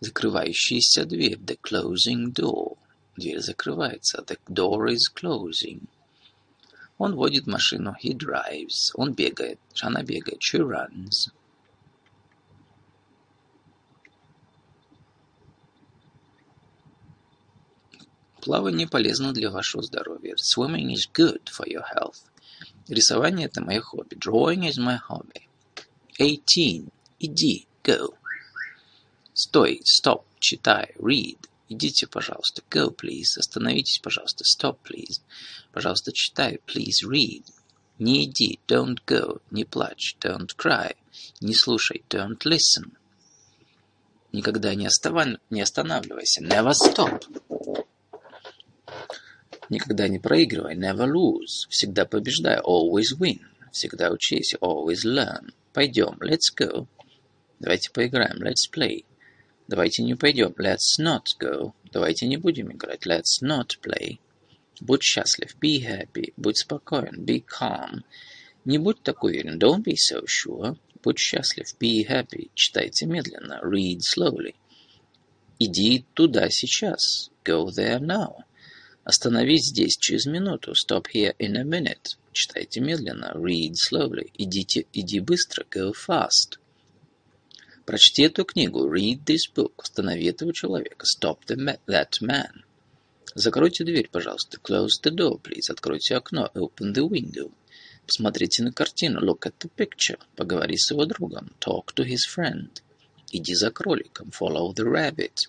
Закрывающаяся дверь. The closing door. Дверь закрывается. The door is closing. Он водит машину. He drives. Он бегает. Она бегает. She runs. Плавание полезно для вашего здоровья. Swimming is good for your health. Рисование – это мое хобби. Drawing is my hobby. Eighteen. Иди. Go. Стой. Stop. Читай. Read. Идите, пожалуйста. Go, please. Остановитесь, пожалуйста. Stop, please. Пожалуйста, читай. Please read. Не иди. Don't go. Не плачь. Don't cry. Не слушай. Don't listen. Никогда не останавливайся. Never stop. Никогда не проигрывай. Never lose. Всегда побеждай. Always win. Всегда учись. Always learn. Пойдем. Let's go. Давайте поиграем. Let's play. Давайте не пойдем. Let's not go. Давайте не будем играть. Let's not play. Будь счастлив. Be happy. Будь спокоен. Be calm. Не будь так уверен. Don't be so sure. Будь счастлив. Be happy. Читайте медленно. Read slowly. Иди туда сейчас. Go there now. Остановись здесь через минуту. Stop here in a minute. Читайте медленно. Read slowly. Идите, иди быстро. Go fast. Прочти эту книгу. Read this book. Останови этого человека. Stop the that man. Закройте дверь, пожалуйста. Close the door, please. Откройте окно. Open the window. Посмотрите на картину. Look at the picture. Поговори с его другом. Talk to his friend. Иди за кроликом. Follow the rabbit.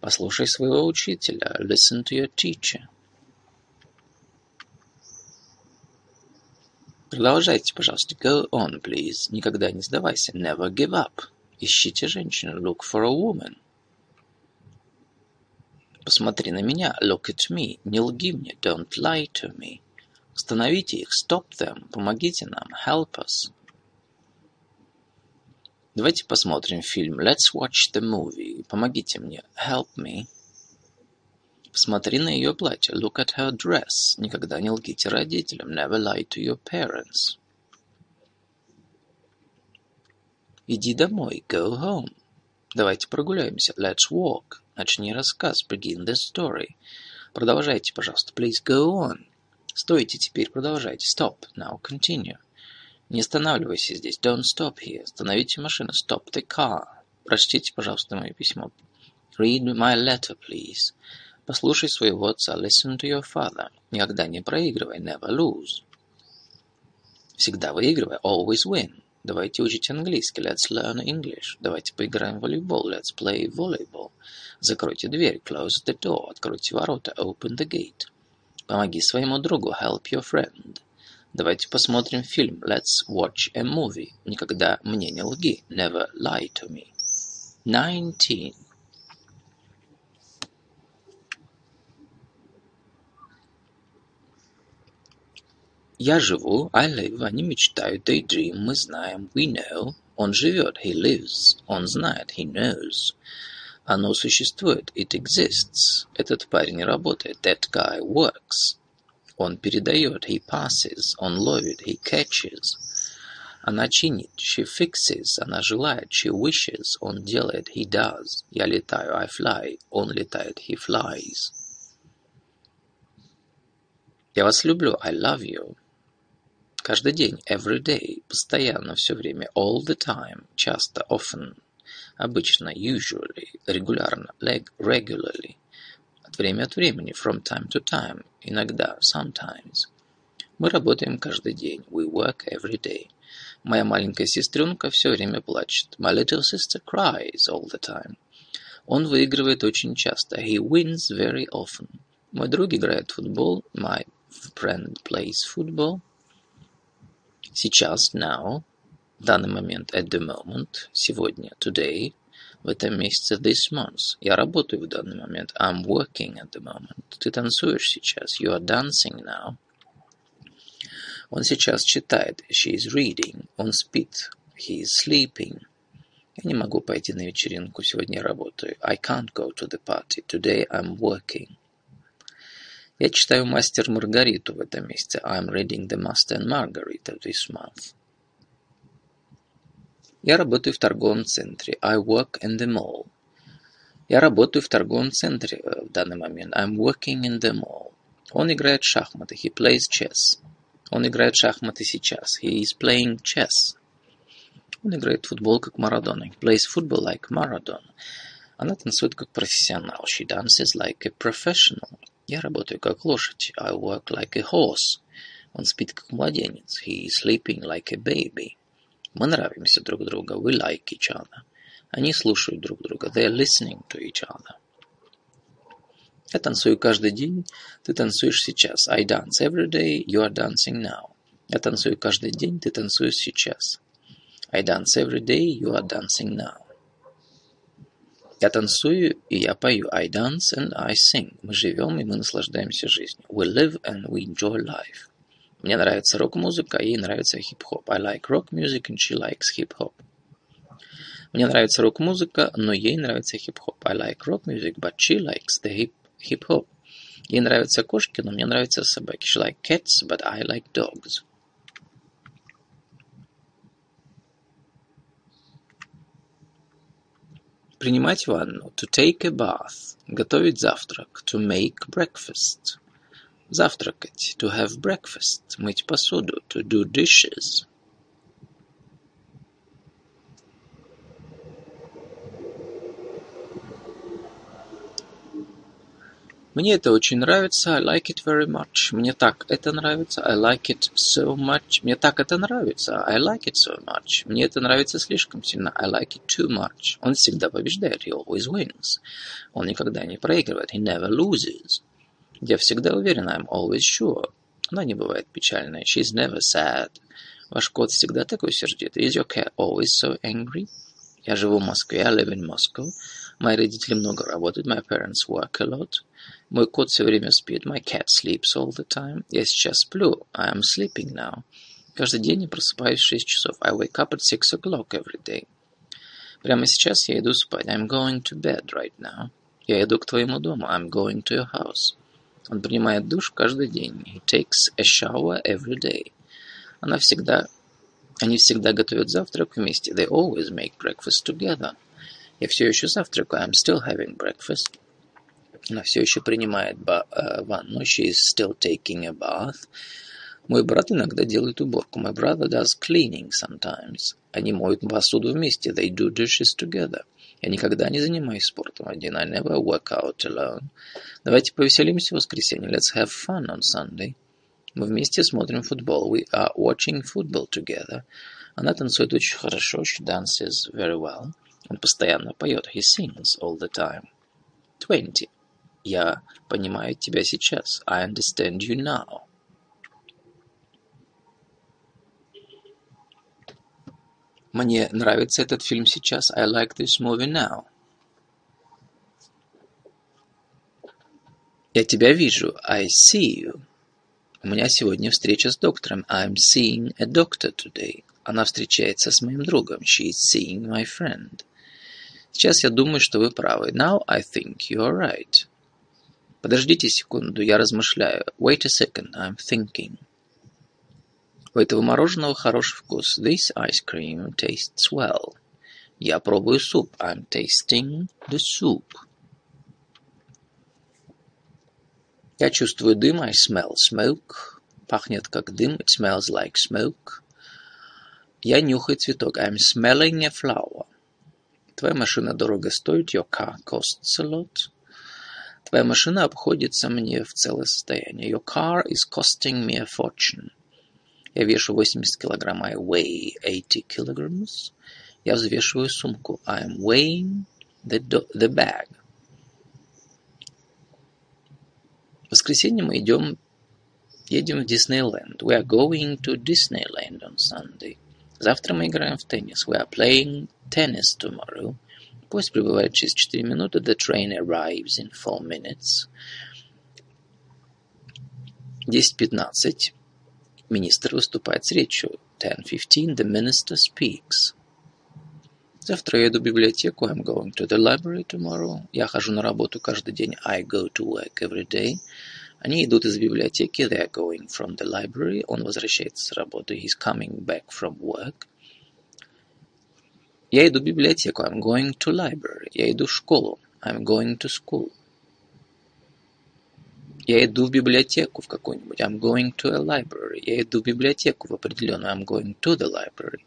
Послушай своего учителя. Listen to your teacher. Продолжайте, пожалуйста. Go on, please. Никогда не сдавайся. Never give up. Ищите женщину. Look for a woman. Посмотри на меня. Look at me. Не лги мне. Don't lie to me. Остановите их. Stop them. Помогите нам. Help us. Давайте посмотрим фильм. Let's watch the movie. Помогите мне. Help me. Посмотри на ее платье. Look at her dress. Никогда не лгите родителям. Never lie to your parents. Иди домой. Go home. Давайте прогуляемся. Let's walk. Начни рассказ. Begin the story. Продолжайте, пожалуйста. Please go on. Стойте теперь, продолжайте. Stop. Now continue. Не останавливайся здесь. Don't stop here. Остановите машину. Stop the car. Прочтите, пожалуйста, мое письмо. Read my letter, please. Послушай своего отца. Listen to your father. Никогда не проигрывай. Never lose. Всегда выигрывай. Always win. Давайте учить английский. Let's learn English. Давайте поиграем в волейбол. Let's play volleyball. Закройте дверь. Close the door. Откройте ворота. Open the gate. Помоги своему другу. Help your friend. Давайте посмотрим фильм. Let's watch a movie. Никогда мне не лги. Never lie to me. Nineteen. Я живу, I live, они мечтают, they dream, мы знаем, we know. Он живет, he lives, он знает, he knows. Оно существует, it exists. Этот парень работает, that guy works. Он передает, he passes. Он ловит, he catches. Она чинит, she fixes. Она желает, she wishes. Он делает, he does. Я летаю, I fly. Он летает, he flies. Я вас люблю, I love you. Каждый день, every day, постоянно, все время, all the time, часто, often, обычно, usually, регулярно, regularly, от время от времени, from time to time, иногда, sometimes. Мы работаем каждый день, we work every day. Моя маленькая сестренка все время плачет. My little sister cries all the time. Он выигрывает очень часто. He wins very often. Мой друг играет в футбол. My friend plays football. Сейчас, now, в данный момент, at the moment, сегодня, today, в этом месяце, this month. Я работаю в данный момент. I'm working at the moment. Ты танцуешь сейчас. You are dancing now. Он сейчас читает. She is reading. Он спит. He is sleeping. Я не могу пойти на вечеринку. Сегодня я работаю. I can't go to the party. Today I'm working. Я читаю «Мастер Маргариту» в этом месяце. I'm reading The Master and Margarita this month. Я работаю в торговом центре. I work in the mall. Я работаю в торговом центре в данный момент. I'm working in the mall. Он играет в шахматы. He plays chess. Он играет в шахматы сейчас. He is playing chess. Он играет в футбол, как Марадона. He plays football like Maradona. Она танцует как профессионал. She dances like a professional. Я работаю как лошадь. I work like a horse. Он спит как младенец. He is sleeping like a baby. Мы нравимся друг другу. We like each other. Они слушают друг друга. They are listening to each other. Я танцую каждый день. Ты танцуешь сейчас. I dance every day. You are dancing now. Я танцую каждый день. Ты танцуешь сейчас. I dance every day. You are dancing now. Я танцую и я пою. I dance and I sing. Мы живем и мы наслаждаемся жизнью. We live and we enjoy life. Мне нравится рок-музыка, ей нравится хип-хоп. I like rock music and she likes hip-hop. Мне нравится рок-музыка, но ей нравится хип-хоп. I like rock music, but she likes the hip-hop. Ей нравятся кошки, но мне нравятся собаки. She like cats, but I like dogs. Принимать ванну. To take a bath. Готовить завтрак. To make breakfast. Завтракать. To have breakfast. Мыть посуду. To do dishes. Мне это очень нравится. I like it very much. Мне так это нравится. I like it so much. Мне так это нравится. I like it so much. Мне это нравится слишком сильно. I like it too much. Он всегда побеждает. He always wins. Он никогда не проигрывает. He never loses. Я всегда уверен. I'm always sure. Она не бывает печальной. She's never sad. Ваш кот всегда такой сердитый. Is your cat always so angry? Я живу в Москве. I live in Moscow. Мои родители много работают. My parents work a lot. Мой кот все время спит. My cat sleeps all the time. Я сейчас сплю. I am sleeping now. Каждый день я просыпаюсь в 6 часов. I wake up at 6 o'clock every day. Прямо сейчас я иду спать. I'm going to bed right now. Я иду к твоему дому. I'm going to your house. Он принимает душ каждый день. He takes a shower every day. Она всегда... Они всегда готовят завтрак вместе. They always make breakfast together. Я все еще завтракаю. I'm still having breakfast. Она все еще принимает э, ванну. She is still taking a bath. Мой брат иногда делает уборку. My brother does cleaning sometimes. Они моют посуду вместе. They do dishes together. Я никогда не занимаюсь спортом один. I never work out alone. Давайте повеселимся в воскресенье. Let's have fun on Sunday. Мы вместе смотрим футбол. We are watching football together. Она танцует очень хорошо. She dances very well. Он постоянно поет. He sings all the time. Twenty. Я понимаю тебя сейчас. I understand you now. Мне нравится этот фильм сейчас. I like this movie now. Я тебя вижу. I see you. У меня сегодня встреча с доктором. I'm seeing a doctor today. Она встречается с моим другом. She is seeing my friend. Сейчас я думаю, что вы правы. Now I think you are right. Подождите секунду, я размышляю. Wait a second, I'm thinking. У этого мороженого хороший вкус. This ice cream tastes well. Я пробую суп. I'm tasting the soup. Я чувствую дым. I smell smoke. Пахнет как дым. It smells like smoke. Я нюхаю цветок. I'm smelling a flower. Твоя машина дорого стоит. Your car costs a lot. Твоя машина обходится мне в целое состояние. Your car is costing me a fortune. Я вешу 80 килограмм. I weigh 80 kilograms. Я взвешиваю сумку. I'm weighing the, the bag. В воскресенье мы идем, едем в Диснейленд. We are going to Disneyland on Sunday. Завтра мы играем в теннис. We are playing tennis tomorrow. Поезд прибывает через 4 минуты. The train arrives in 4 minutes. 10.15. Министр выступает с речью. 10.15. The minister speaks. Завтра я иду в библиотеку. I'm going to the library tomorrow. Я хожу на работу каждый день. I go to work every day. Они идут из библиотеки. They are going from the library. Он возвращается с работы. He's coming back from work. Я иду в библиотеку. I'm going to library. Я иду в школу. I'm going to school. Я иду в библиотеку в какую-нибудь. I'm going to a library. Я иду в библиотеку в определенную. I'm going to the library.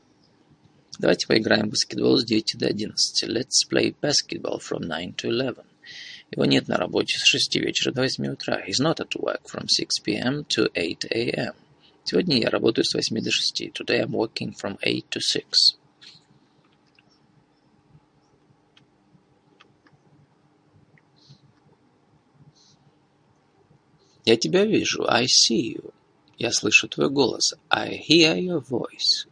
Давайте поиграем в баскетбол с 9 до 11. Let's play basketball from 9 to 11. Его нет на работе с 6 вечера до 8 утра. He's not at work from 6 p.m. to 8 a.m. Сегодня я работаю с 8 до 6. Today I'm working from 8 to 6. Я тебя вижу. I see you. Я слышу твой голос. I hear your voice.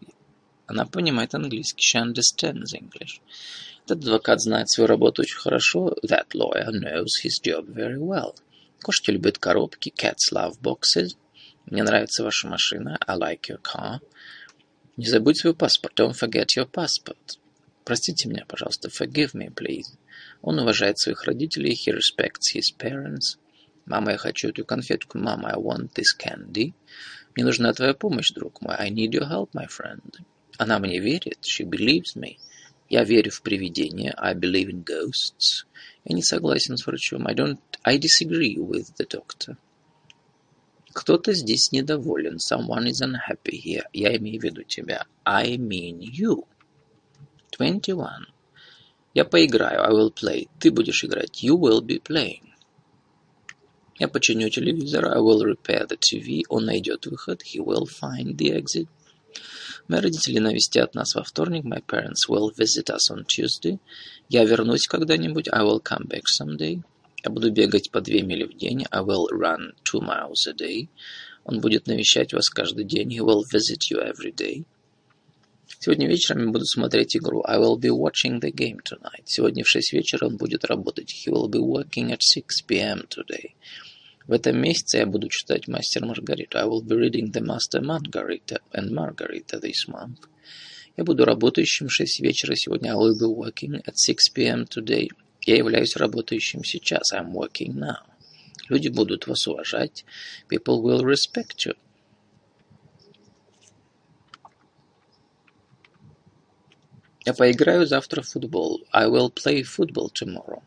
Она понимает английский. She understands English. Этот адвокат знает свою работу очень хорошо. That lawyer knows his job very well. Кошки любят коробки. Cats love boxes. Мне нравится ваша машина. I like your car. Не забудь свой паспорт. Don't forget your passport. Простите меня, пожалуйста. Forgive me, please. Он уважает своих родителей. He respects his parents. Мама, я хочу эту конфетку. Мама, I want this candy. Мне нужна твоя помощь, друг мой. I need your help, my friend. Она мне верит. She believes me. Я верю в привидения. I believe in ghosts. Я не согласен с врачом. I don't... I disagree with the doctor. Кто-то здесь недоволен. Someone is unhappy here. Я имею в виду тебя. I mean you. Twenty one. Я поиграю. I will play. Ты будешь играть. You will be playing. Я починю телевизор. I will repair the TV. Он найдет выход. He will find the exit. Мои родители навестят нас во вторник. My parents will visit us on Tuesday. Я вернусь когда-нибудь. I will come back someday. Я буду бегать по две мили в день. I will run two miles a day. Он будет навещать вас каждый день. He will visit you every day. Сегодня вечером я буду смотреть игру. I will be watching the game tonight. Сегодня в шесть вечера он будет работать. He will be working at 6 p.m. today. В этом месяце я буду читать «Мастер Маргариту». I will be reading The Master Margarita and Margarita this month. Я буду работающим в 6 вечера сегодня. I will be working at 6 p.m. today. Я являюсь работающим сейчас. I'm working now. Люди будут вас уважать. People will respect you. Я поиграю завтра в футбол. I will play football tomorrow.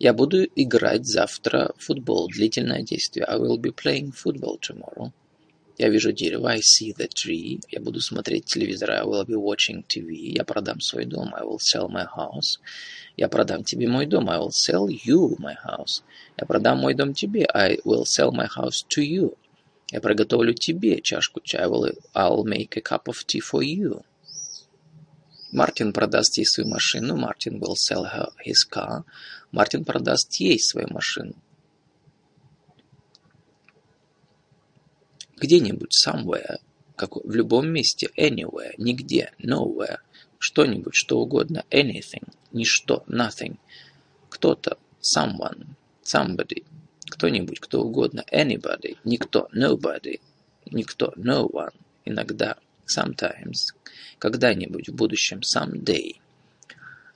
Я буду играть завтра в футбол. Длительное действие. I will be playing football tomorrow. Я вижу дерево. I see the tree. Я буду смотреть телевизор. I will be watching TV. Я продам свой дом. I will sell my house. Я продам тебе мой дом. I will sell you my house. Я продам мой дом тебе. I will sell my house to you. Я приготовлю тебе чашку чая. I'll make a cup of tea for you. Мартин продаст ей свою машину. Мартин will sell her his car. Мартин продаст ей свою машину. Где-нибудь, somewhere, как в любом месте, anywhere, нигде, nowhere, что-нибудь, что угодно, anything, ничто, nothing, кто-то, someone, somebody, кто-нибудь, кто угодно, anybody, никто, nobody, никто, no one, иногда, sometimes, когда-нибудь, в будущем, someday.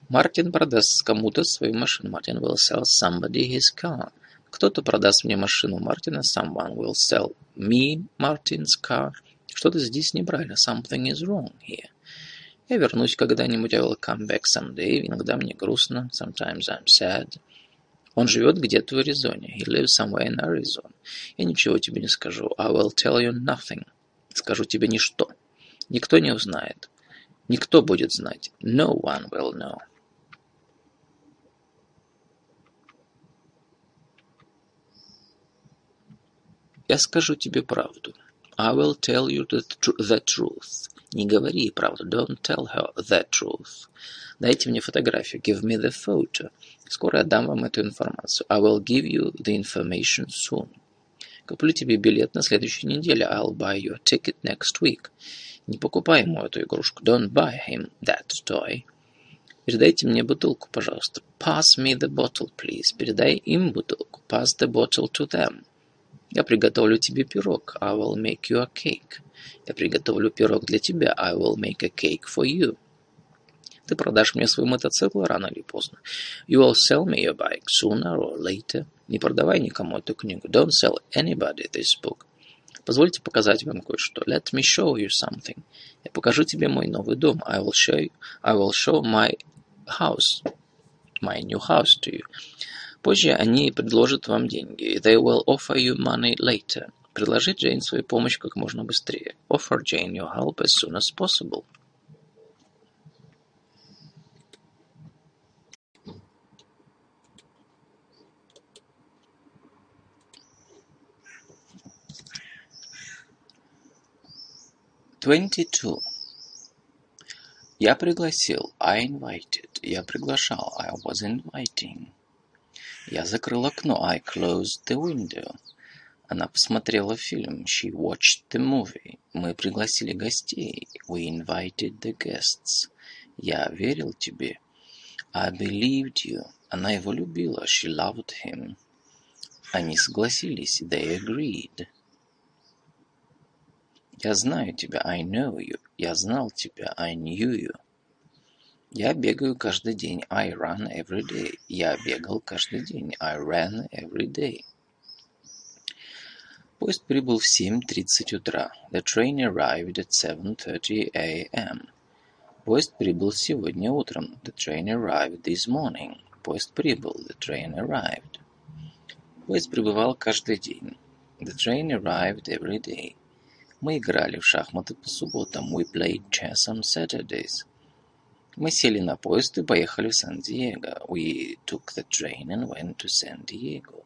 Мартин продаст кому-то свою машину. Мартин will sell somebody his car. Кто-то продаст мне машину Мартина. Someone will sell me Martin's car. Что-то здесь неправильно. Something is wrong here. Я вернусь когда-нибудь. I will come back someday. Иногда мне грустно. Sometimes I'm sad. Он живет где-то в Аризоне. He lives somewhere in Arizona. Я ничего тебе не скажу. I will tell you nothing. Скажу тебе ничто. Никто не узнает. Никто будет знать. No one will know. Я скажу тебе правду. I will tell you the, the truth. Не говори правду. Don't tell her the truth. Дайте мне фотографию. Give me the photo. Скоро я дам вам эту информацию. I will give you the information soon. Куплю тебе билет на следующей неделе. I'll buy you a ticket next week. Не покупай ему эту игрушку. Don't buy him that toy. Передайте мне бутылку, пожалуйста. Pass me the bottle, please. Передай им бутылку. Pass the bottle to them. Я приготовлю тебе пирог. I will make you a cake. Я приготовлю пирог для тебя. I will make a cake for you. Ты продашь мне свой мотоцикл рано или поздно. You will sell me your bike sooner or later. Не продавай никому эту книгу. Don't sell anybody this book. Позвольте показать вам кое-что. Let me show you something. Я покажу тебе мой новый дом. I will show you, I will show my house. My new house to you. Позже они предложат вам деньги. They will offer you money later. Предложи Джейн свою помощь как можно быстрее. Offer Jane your help as soon as possible. Twenty-two. Я пригласил. I invited. Я приглашал. I was inviting. Я закрыл окно. I closed the window. Она посмотрела фильм. She watched the movie. Мы пригласили гостей. We invited the guests. Я верил тебе. I believed you. Она его любила. She loved him. Они согласились. They agreed. Я знаю тебя. I know you. Я знал тебя. I knew you. Я бегаю каждый день. I run every day. Я бегал каждый день. I ran every day. Поезд прибыл в 7.30 утра. The train arrived at 7.30 a.m. Поезд прибыл сегодня утром. The train arrived this morning. Поезд прибыл. The train arrived. Поезд прибывал каждый день. The train arrived every day. Мы играли в шахматы по субботам. We played chess on Saturdays. Мы сели на поезд и поехали в Сан-Диего. We took the train and went to San Diego.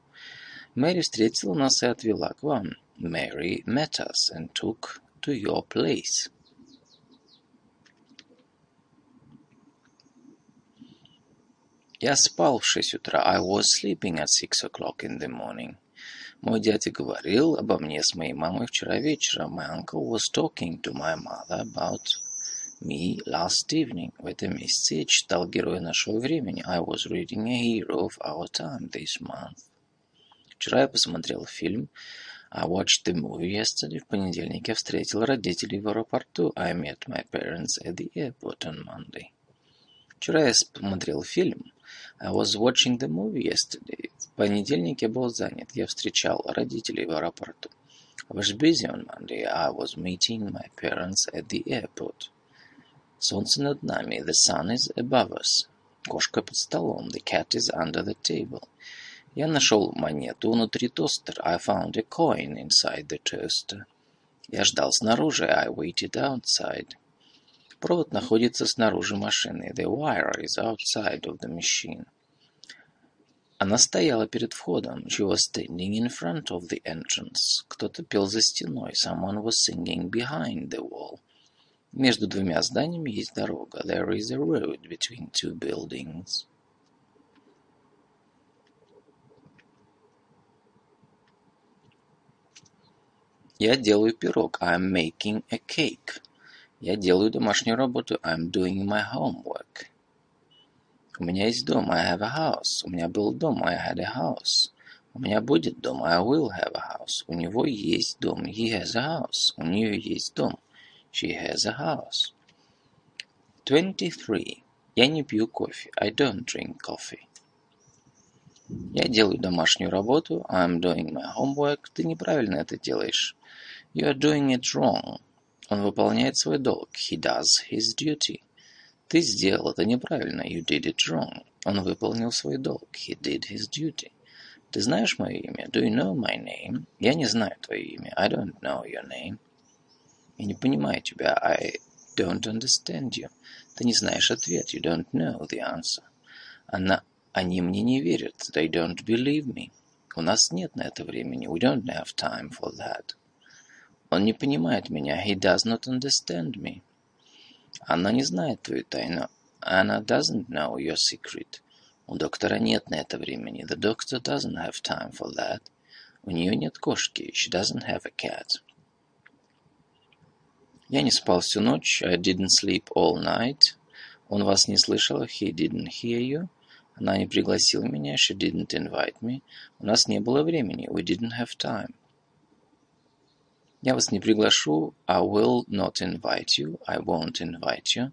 Мэри встретила нас и отвела к вам. Mary met us and took to your place. Я спал в шесть утра. I was sleeping at six o'clock in the morning. Мой дядя говорил обо мне с моей мамой вчера вечером. My uncle was talking to my mother about me last evening. В этом месяце я читал «Героя нашего времени». I was reading a hero of our time this month. Вчера я посмотрел фильм I watched the movie yesterday. В понедельник я встретил родителей в аэропорту. I met my parents at the airport on Monday. Вчера я смотрел фильм. I was watching the movie yesterday. В понедельник я был занят. Я встречал родителей в аэропорту. I was busy on Monday. I was meeting my parents at the airport. Солнце над нами. The sun is above us. Кошка под столом. The cat is under the table. Я нашел монету внутри тостера. I found a coin inside the toaster. Я ждал снаружи. I waited outside. Провод находится снаружи машины. The wire is outside of the machine. Она стояла перед входом. She was standing in front of the entrance. Кто-то пел за стеной. Someone was singing behind the wall. Между двумя зданиями есть дорога. There is a road between two buildings. Я делаю пирог. I'm making a cake. Я делаю домашнюю работу. I'm doing my homework. У меня есть дом. I have a house. У меня был дом. I had a house. У меня будет дом. I will have a house. У него есть дом. He has a house. У нее есть дом. She has a house. 23. Я не пью кофе. I don't drink coffee. Я делаю домашнюю работу. I'm doing my homework. Ты неправильно это делаешь. You are doing it wrong. Он выполняет свой долг. He does his duty. Ты сделал это неправильно. You did it wrong. Он выполнил свой долг. He did his duty. Ты знаешь мое имя? Do you know my name? Я не знаю твое имя. I don't know your name. Я не понимаю тебя. I don't understand you. Ты не знаешь ответ. You don't know the answer. Она, они мне не верят. They don't believe me. У нас нет на это времени. We don't have time for that. Он не понимает меня. He does not understand me. Она не знает твою тайну. Anna doesn't know your secret. У доктора нет на это времени. The doctor doesn't have time for that. У нее нет кошки. She doesn't have a cat. Я не спал всю ночь. I didn't sleep all night. Он вас не слышал. He didn't hear you. Она не пригласила меня. She didn't invite me. У нас не было времени. We didn't have time. Я вас не приглашу. I will not invite you. I won't invite you.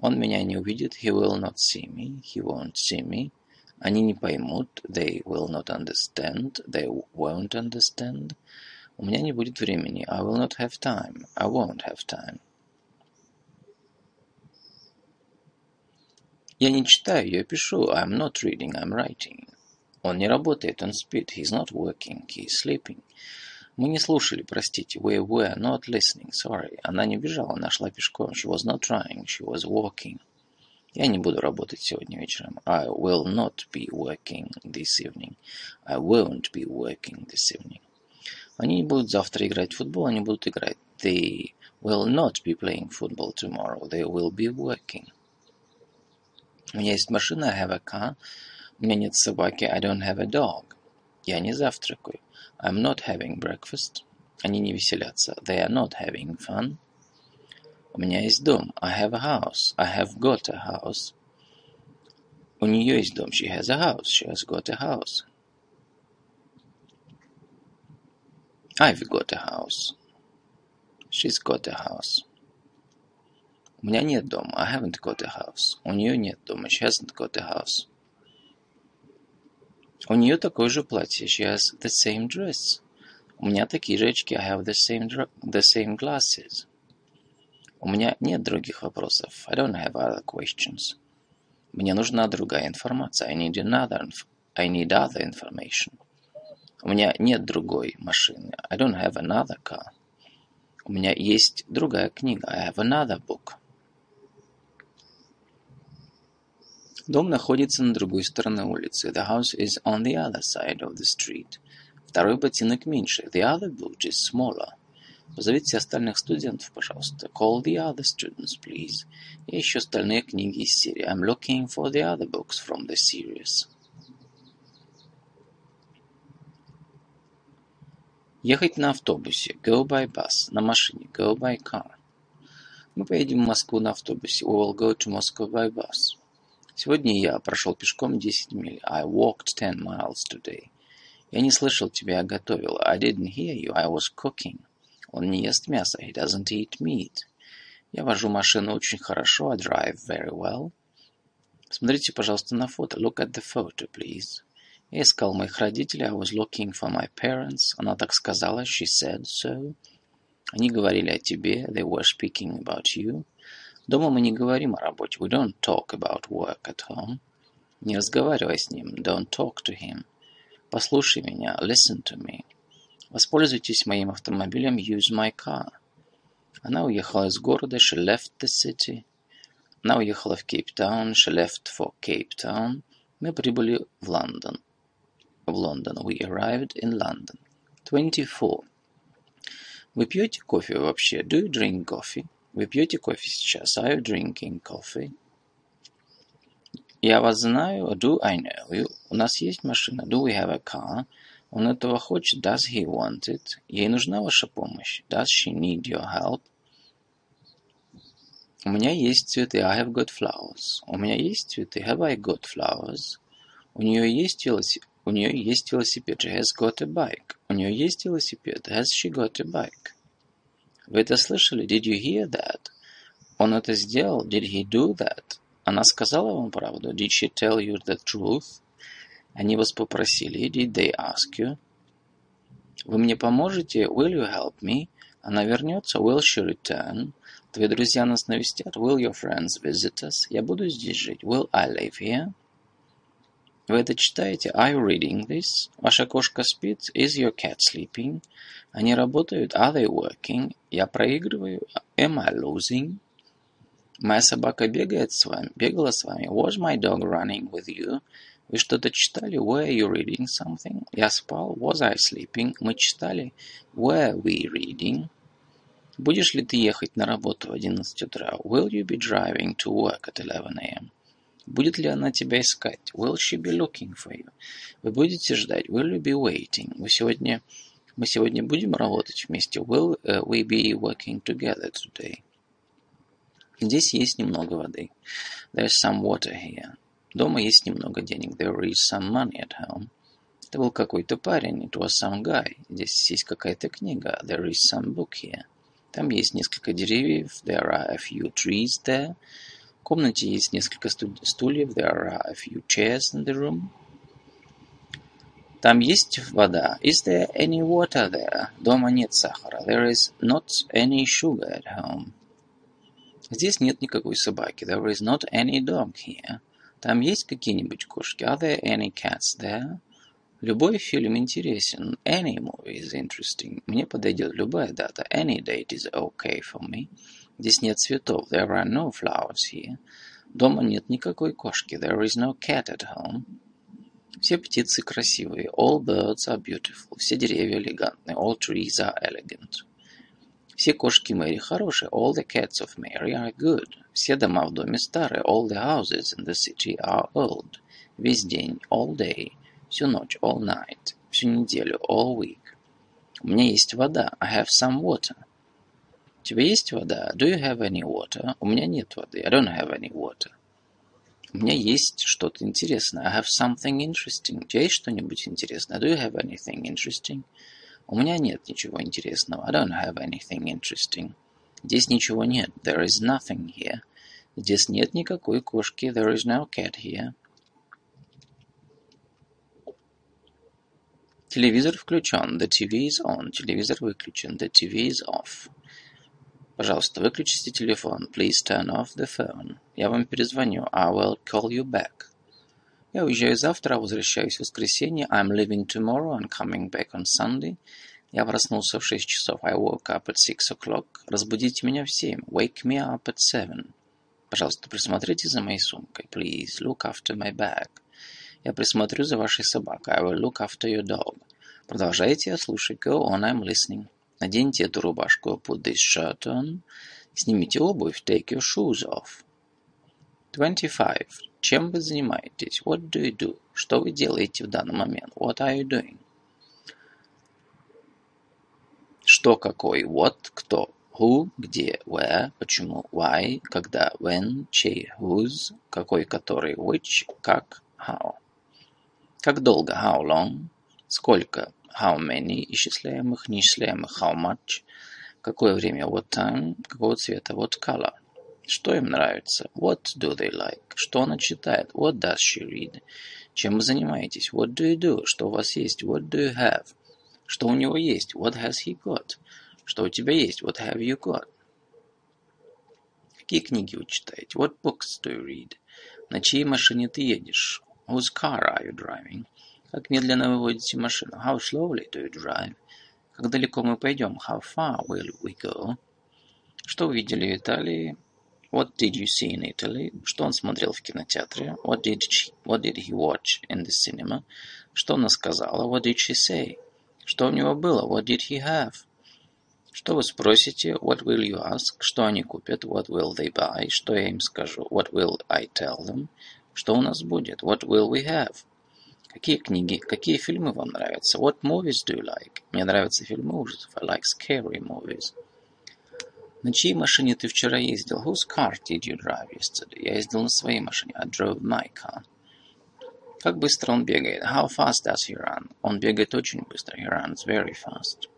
Он меня не увидит. He will not see me. He won't see me. Они не поймут. They will not understand. They won't understand. У меня не будет времени. I will not have time. I won't have time. Я не читаю, я пишу. I'm not reading, I'm writing. Он не работает, он спит. He's not working, he's sleeping. Мы не слушали, простите. We were not listening, sorry. Она не бежала, она шла пешком. She was not trying, she was walking. Я не буду работать сегодня вечером. I will not be working this evening. I won't be working this evening. Они не будут завтра играть в футбол, они будут играть. They will not be playing football tomorrow. They will be working. У меня есть машина, I have a car. У меня нет собаки, I don't have a dog. Я не завтракаю. I'm not having breakfast. Они не веселятся. They are not having fun. У меня есть дом. I have a house. I have got a house. У нее есть дом. She has a house. She has got a house. I've got a house. She's got a house. У меня нет дома. I haven't got a house. У нее нет дома. She hasn't got a house. У нее такое же платье. She has the same dress. У меня такие же очки. I have the same, the same glasses. У меня нет других вопросов. I don't have other questions. Мне нужна другая информация. I need another, I need other information. У меня нет другой машины. I don't have another car. У меня есть другая книга. I have another book. Дом находится на другой стороне улицы. The house is on the other side of the street. Второй ботинок меньше. The other boot is smaller. Позовите остальных студентов, пожалуйста. Call the other students, please. И еще остальные книги из серии. I'm looking for the other books from the series. Ехать на автобусе. Go by bus. На машине. Go by car. Мы поедем в Москву на автобусе. We will go to Moscow by bus. Сегодня я прошел пешком 10 миль. I walked 10 miles today. Я не слышал тебя, я готовил. I didn't hear you, I was cooking. Он не ест мясо. He doesn't eat meat. Я вожу машину очень хорошо. I drive very well. Смотрите, пожалуйста, на фото. Look at the photo, please. Я искал моих родителей. I was looking for my parents. Она так сказала. She said so. Они говорили о тебе. They were speaking about you. Дома мы не говорим о работе. We don't talk about work at home. Не разговаривай с ним. Don't talk to him. Послушай меня. Listen to me. Воспользуйтесь моим автомобилем. Use my car. Она уехала из города. She left the city. Она уехала в Кейптаун. She left for Cape Town. Мы прибыли в Лондон. В Лондон. We arrived in London. 24. Вы пьете кофе вообще? Do you drink coffee? Вы пьете кофе сейчас? Are you drinking coffee? Я вас знаю. Do I know you? У нас есть машина. Do we have a car? Он этого хочет. Does he want it? Ей нужна ваша помощь. Does she need your help? У меня есть цветы. I have got flowers. У меня есть цветы. Have I got flowers? У нее есть велосипед. У нее есть велосипед. She has got a bike. У нее есть велосипед. Has she got a bike? Вы это слышали? Did you hear that? Он это сделал? Did he do that? Она сказала вам правду? Did she tell you the truth? Они вас попросили? Did they ask you? Вы мне поможете? Will you help me? Она вернется? Will she return? Твои друзья нас навестят? Will your friends visit us? Я буду здесь жить? Will I live here? Вы это читаете? Are you reading this? Ваша кошка спит? Is your cat sleeping? Они работают? Are they working? Я проигрываю? Am I losing? Моя собака бегает с вами? Бегала с вами? Was my dog running with you? Вы что-то читали? Were you reading something? Я спал? Was I sleeping? Мы читали? Were we reading? Будешь ли ты ехать на работу в 11 утра? Will you be driving to work at 11 a.m.? Будет ли она тебя искать? Will she be looking for you? Вы будете ждать? Will you be waiting? Вы сегодня, мы сегодня будем работать вместе? Will uh, we be working together today? Здесь есть немного воды. There's some water here. Дома есть немного денег. There is some money at home. Это был какой-то парень. It was some guy. Здесь есть какая-то книга. There is some book here. Там есть несколько деревьев. There are a few trees there комнате есть несколько стульев. There are a few chairs in the room. Там есть вода. Is there any water there? Дома нет сахара. There is not any sugar at home. Здесь нет никакой собаки. There is not any dog here. Там есть какие-нибудь кошки? Are there any cats there? Любой фильм интересен. Any movie is interesting. Мне подойдет любая дата. Any date is okay for me. Здесь нет цветов. There are no flowers here. Дома нет никакой кошки. There is no cat at home. Все птицы красивые. All birds are beautiful. Все деревья элегантны. All trees are elegant. Все кошки Мэри хорошие. All the cats of Mary are good. Все дома в доме старые. All the houses in the city are old. Весь день. All day. Всю ночь. All night. Всю неделю. All week. У меня есть вода. I have some water. Тебя есть вода? Do you have any water? У меня нет воды. I don't have any water. У меня есть что-то интересное. I have something interesting. У тебя есть что-нибудь интересное? Do you have anything interesting? У меня нет ничего интересного. I don't have anything interesting. Здесь ничего нет. There is nothing here. Здесь нет никакой кошки. There is no cat here. Телевизор включен. The TV is on. Телевизор выключен. The TV is off. Пожалуйста, выключите телефон. Please turn off the phone. Я вам перезвоню. I will call you back. Я уезжаю завтра, а возвращаюсь в воскресенье. I'm leaving tomorrow and coming back on Sunday. Я проснулся в шесть часов. I woke up at six o'clock. Разбудите меня в семь. Wake me up at seven. Пожалуйста, присмотрите за моей сумкой. Please look after my bag. Я присмотрю за вашей собакой. I will look after your dog. Продолжайте, я слушаю. Go on, I'm listening. Наденьте эту рубашку. Put this shirt on. Снимите обувь. Take your shoes off. 25. Чем вы занимаетесь? What do you do? Что вы делаете в данный момент? What are you doing? Что какой? What, кто? Who, где? Where, почему? Why, когда? When, чей? Whose, какой, который? Which, как? How. Как долго? How long? Сколько? How many? Исчисляемых, неисчисляемых? How much? Какое время? What time? Какого цвета? What color? Что им нравится? What do they like? Что она читает? What does she read? Чем вы занимаетесь? What do you do? Что у вас есть? What do you have? Что у него есть? What has he got? Что у тебя есть? What have you got? Какие книги вы читаете? What books do you read? На чьей машине ты едешь? Whose car are you driving? Как медленно вы водите машину? How slowly do you drive? Как далеко мы пойдем? How far will we go? Что вы видели в Италии? What did you see in Italy? Что он смотрел в кинотеатре? What did, she, what did he watch in the cinema? Что она сказала? What did she say? Что у него было? What did he have? Что вы спросите? What will you ask? Что они купят? What will they buy? Что я им скажу? What will I tell them? Что у нас будет? What will we have? Какие книги, какие фильмы вам нравятся? What movies do you like? Мне нравятся фильмы ужасов. I like scary movies. На чьей машине ты вчера ездил? Whose car did you drive yesterday? Я ездил на своей машине. I drove my car. Как быстро он бегает? How fast does he run? Он бегает очень быстро. He runs very fast.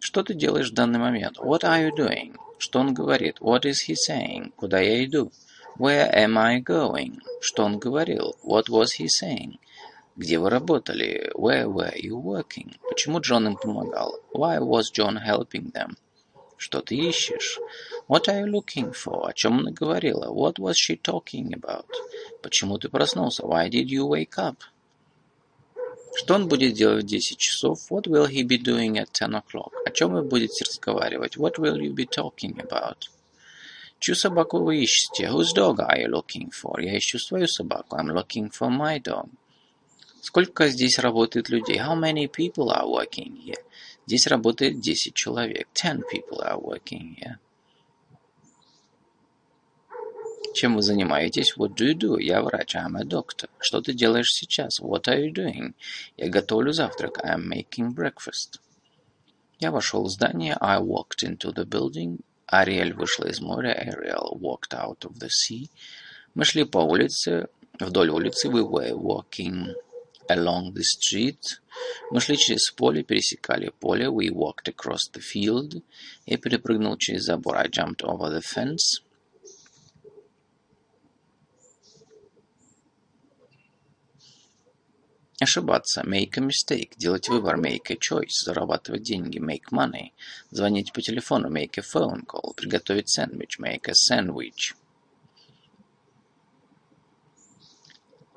Что ты делаешь в данный момент? What are you doing? Что он говорит? What is he saying? Куда я иду? Where am I going? Что он говорил? What was he saying? Где вы работали? Where were you working? Почему Джон им помогал? Why was John helping them? Что ты ищешь? What are you looking for? О чем она говорила? What was she talking about? Почему ты проснулся? Why did you wake up? Что он будет делать в 10 часов? What will he be doing at 10 o'clock? О чем вы будете разговаривать? What will you be talking about? Чью собаку вы ищете? Whose dog are you looking for? Я ищу свою собаку. I'm looking for my dog. Сколько здесь работает людей? How many people are working here? Здесь работает 10 человек. Ten people are working here. Чем вы занимаетесь? What do you do? Я врач. I'm a doctor. Что ты делаешь сейчас? What are you doing? Я готовлю завтрак. I'm making breakfast. Я вошел в здание. I walked into the building. Ариэль вышла из моря. Ariel walked out of the sea. Мы шли по улице. Вдоль улицы. We were walking along the street. Мы шли через поле, пересекали поле. We walked across the field. Я перепрыгнул через забор. I jumped over the fence. Ошибаться. Make a mistake. Делать выбор. Make a choice. Зарабатывать деньги. Make money. Звонить по телефону. Make a phone call. Приготовить сэндвич. Make a sandwich.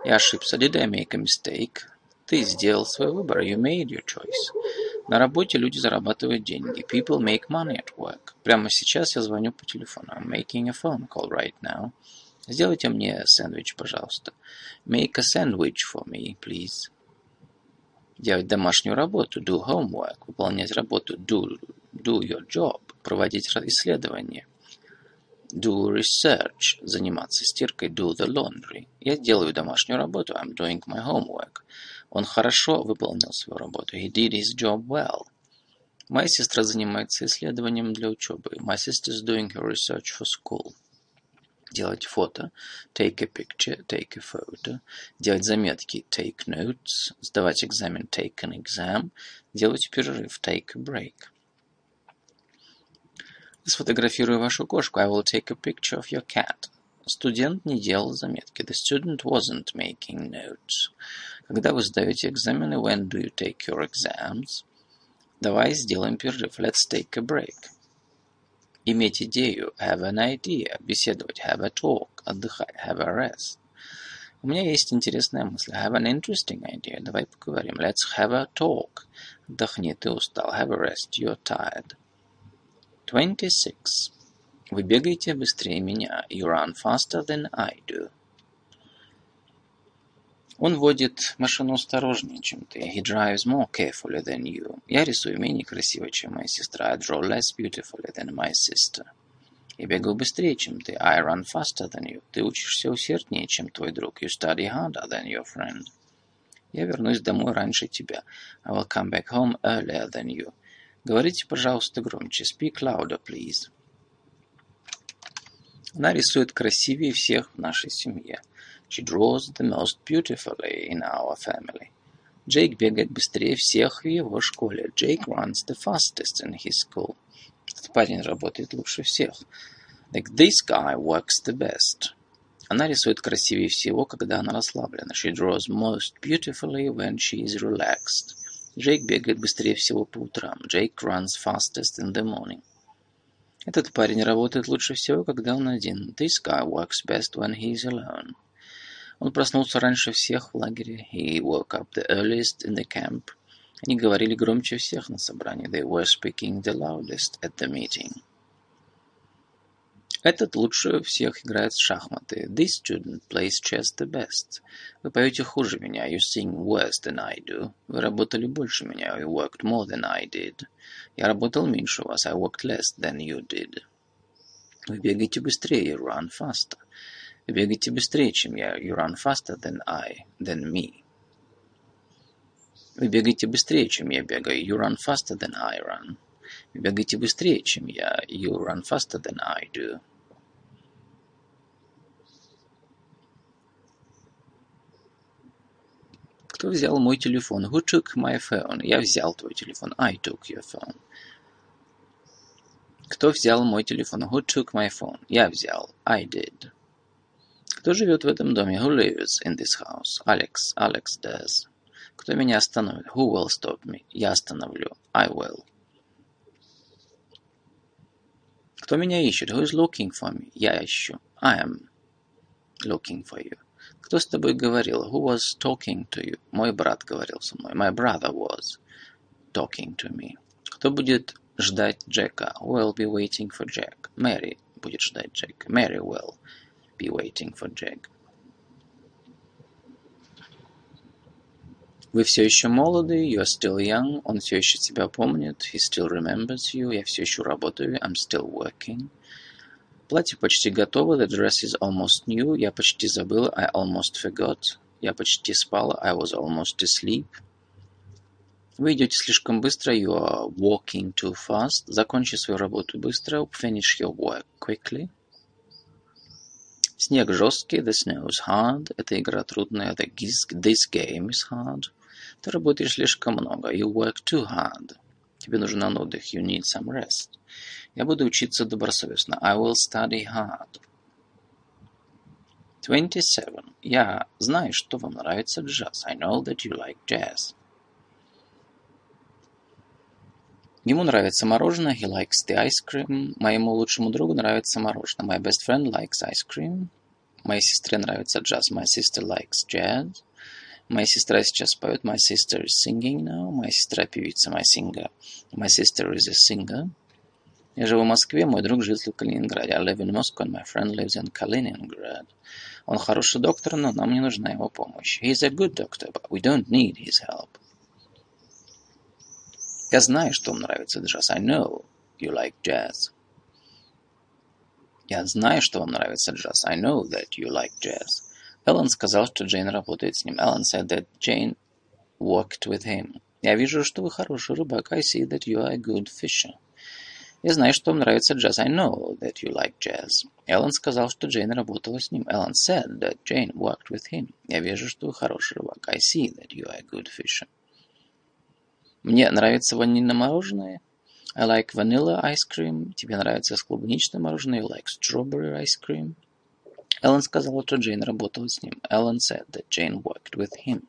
Я ошибся. Did I make a mistake? Ты сделал свой выбор. You made your choice. На работе люди зарабатывают деньги. People make money at work. Прямо сейчас я звоню по телефону. I'm making a phone call right now. Сделайте мне сэндвич, пожалуйста. Make a sandwich for me, please. Делать домашнюю работу. Do homework. Выполнять работу. Do, do your job. Проводить исследования do research, заниматься стиркой, do the laundry. Я делаю домашнюю работу, I'm doing my homework. Он хорошо выполнил свою работу, he did his job well. Моя сестра занимается исследованием для учебы. My sister is doing her research for school. Делать фото, take a picture, take a photo, делать заметки, take notes, сдавать экзамен, take an exam, делать перерыв, take a break. Сфотографирую вашу кошку, I will take a picture of your cat. Студент не делал заметки, the student wasn't making notes. Когда вы сдаете экзамены, when do you take your exams? Давай сделаем перерыв, let's take a break. Иметь идею, have an idea, беседовать, have a talk, отдыхать, have a rest. У меня есть интересная мысль, have an interesting idea, давай поговорим, let's have a talk. Отдохни, ты устал, have a rest, you're tired. 26. Вы бегаете быстрее меня, you run faster than I do. Он водит машину осторожнее, чем ты. He drives more carefully than you. Я рисую менее красиво, чем моя сестра. I draw less beautifully than my sister. Я бегаю быстрее, чем ты. I run faster than you. Ты учишься усерднее, чем твой друг. You study harder than your friend. Я вернусь домой раньше тебя. I will come back home earlier than you. Говорите, пожалуйста, громче. Speak louder, please. Она рисует красивее всех в нашей семье. She draws the most beautifully in our family. Джейк бегает быстрее всех в его школе. Jake runs the fastest in his school. Этот парень работает лучше всех. Like this guy works the best. Она рисует красивее всего, когда она расслаблена. She draws most beautifully when she is relaxed. Джейк бегает быстрее всего по утрам. Jake runs fastest in the morning. Этот парень работает лучше всего, когда он один. This guy works best when he is alone. Он проснулся раньше всех в лагере. He woke up the earliest in the camp. Они говорили громче всех на собрании. They were speaking the loudest at the meeting. Этот лучше всех играет в шахматы. This student plays chess the best. Вы поете хуже меня. You sing worse than I do. Вы работали больше меня. You worked more than I did. Я работал меньше вас. I worked less than you did. Вы бегаете быстрее. You run faster. Вы бегаете быстрее, чем я. You run faster than I, than me. Вы бегаете быстрее, чем я бегаю. You run faster than I run. Вы бегаете быстрее, чем я. You run faster than I do. Кто взял мой телефон? Who took my phone? Я взял твой телефон. I took your phone. Кто взял мой телефон? Who took my phone? Я взял. I did. Кто живет в этом доме? Who lives in this house? Alex. Alex does. Кто меня остановит? Who will stop me? Я остановлю. I will. Кто меня ищет? Who is looking for me? Я ищу. I am looking for you. Кто с тобой говорил? Who was talking to you? Мой брат говорил со мной. My brother was talking to me. Кто будет ждать Джека? Who will be waiting for Jack? Mary будет ждать Джека. Mary will be waiting for Jack. Вы все еще молоды, you are still young, он все еще тебя помнит, he still remembers you, я все еще работаю, I'm still working. Платье почти готово, the dress is almost new, я почти забыл, I almost forgot, я почти спала, I was almost asleep. Вы идете слишком быстро, you are walking too fast, закончи свою работу быстро, finish your work quickly. Снег жесткий, the snow is hard, эта игра трудная, the, this game is hard. Ты работаешь слишком много, you work too hard. Тебе нужен отдых, you need some rest. Я буду учиться добросовестно, I will study hard. 27. Я знаю, что вам нравится джаз. I know that you like jazz. Ему нравится мороженое. He likes the ice cream. Моему лучшему другу нравится мороженое. My best friend likes ice cream. Моей сестре нравится джаз. My sister likes jazz. Моя сестра сейчас поет. My sister is singing now. Моя сестра певица. My singer. My sister is a singer. Я живу в Москве, мой друг живет в Калининграде. I live in Moscow and my friend lives in Kaliningrad. Он хороший доктор, но нам не нужна его помощь. He is a good doctor, but we don't need his help. Я знаю, что вам нравится джаз. I know you like jazz. Я знаю, что вам нравится джаз. I know that you like jazz. Эллен сказал, что Джейн работает с ним. Эллен said that Jane worked with him. Я вижу, что вы хороший рыбак. I see that you are a good fisher. Я знаю, что вам нравится джаз. I know that you like jazz. Эллен сказал, что Джейн работала с ним. Эллен said that Jane worked with him. Я вижу, что вы хороший рыбак. I see that you are a good fisher. Мне нравится ванильное мороженое. I like vanilla ice cream. Тебе нравится клубничное мороженое. You like strawberry ice cream. Эллен сказала, что Джейн работала с ним. Эллен said that Jane worked with him.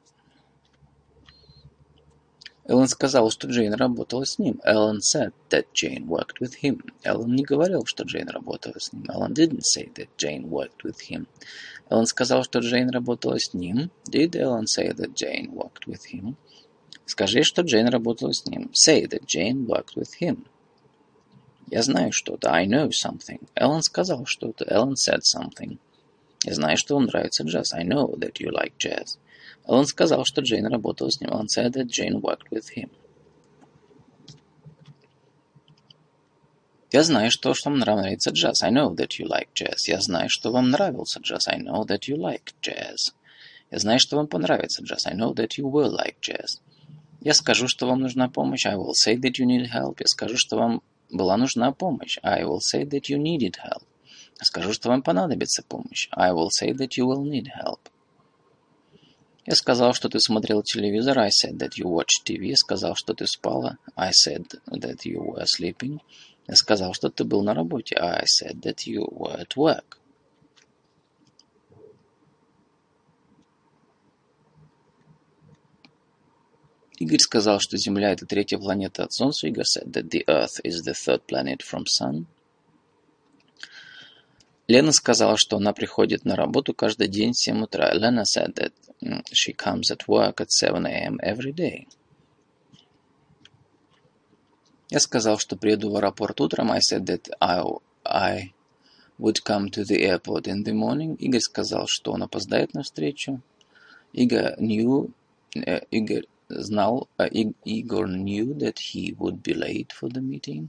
Эллен сказала, что Джейн работала с ним. Эллен said that Jane worked with him. Эллен не говорил, что Джейн работала с ним. Эллен didn't say that Jane worked with him. Эллен сказал, что Джейн работала с ним. Did Эллен say that Jane worked with him? Скажи, что Джейн работала с ним. Say that Jane worked with him. Я знаю что-то. I know something. Эллен сказал что-то. Эллен said something. Я знаю, что вам нравится джаз. I know that you like jazz. Он сказал, что Джейн работала с ним. Он said that Jane worked with him. Я знаю, что, что вам нравится джаз. I know that you like jazz. Я знаю, что вам нравился джаз. I know that you like jazz. Я знаю, что вам понравится джаз. I know that you will like jazz. Я скажу, что вам нужна помощь. I will say that you need help. Я скажу, что вам была нужна помощь. I will say that you needed help. Я скажу, что вам понадобится помощь. I will say that you will need help. Я сказал, что ты смотрел телевизор. I said that you watched TV. Я сказал, что ты спала. I said that you were sleeping. Я сказал, что ты был на работе. I said that you were at work. Игорь сказал, что Земля – это третья планета от Солнца. Игорь said that the Earth is the third planet from Sun. Лена сказала, что она приходит на работу каждый день в 7 утра. Lena said that she comes at work at 7 a.m. every day. Я сказал, что приеду в аэропорт утром. I said that I, I would come to the airport in the morning. Игорь сказал, что он опоздает на встречу. Игорь knew, uh, Игорь знал, uh, Igor knew that he would be late for the meeting.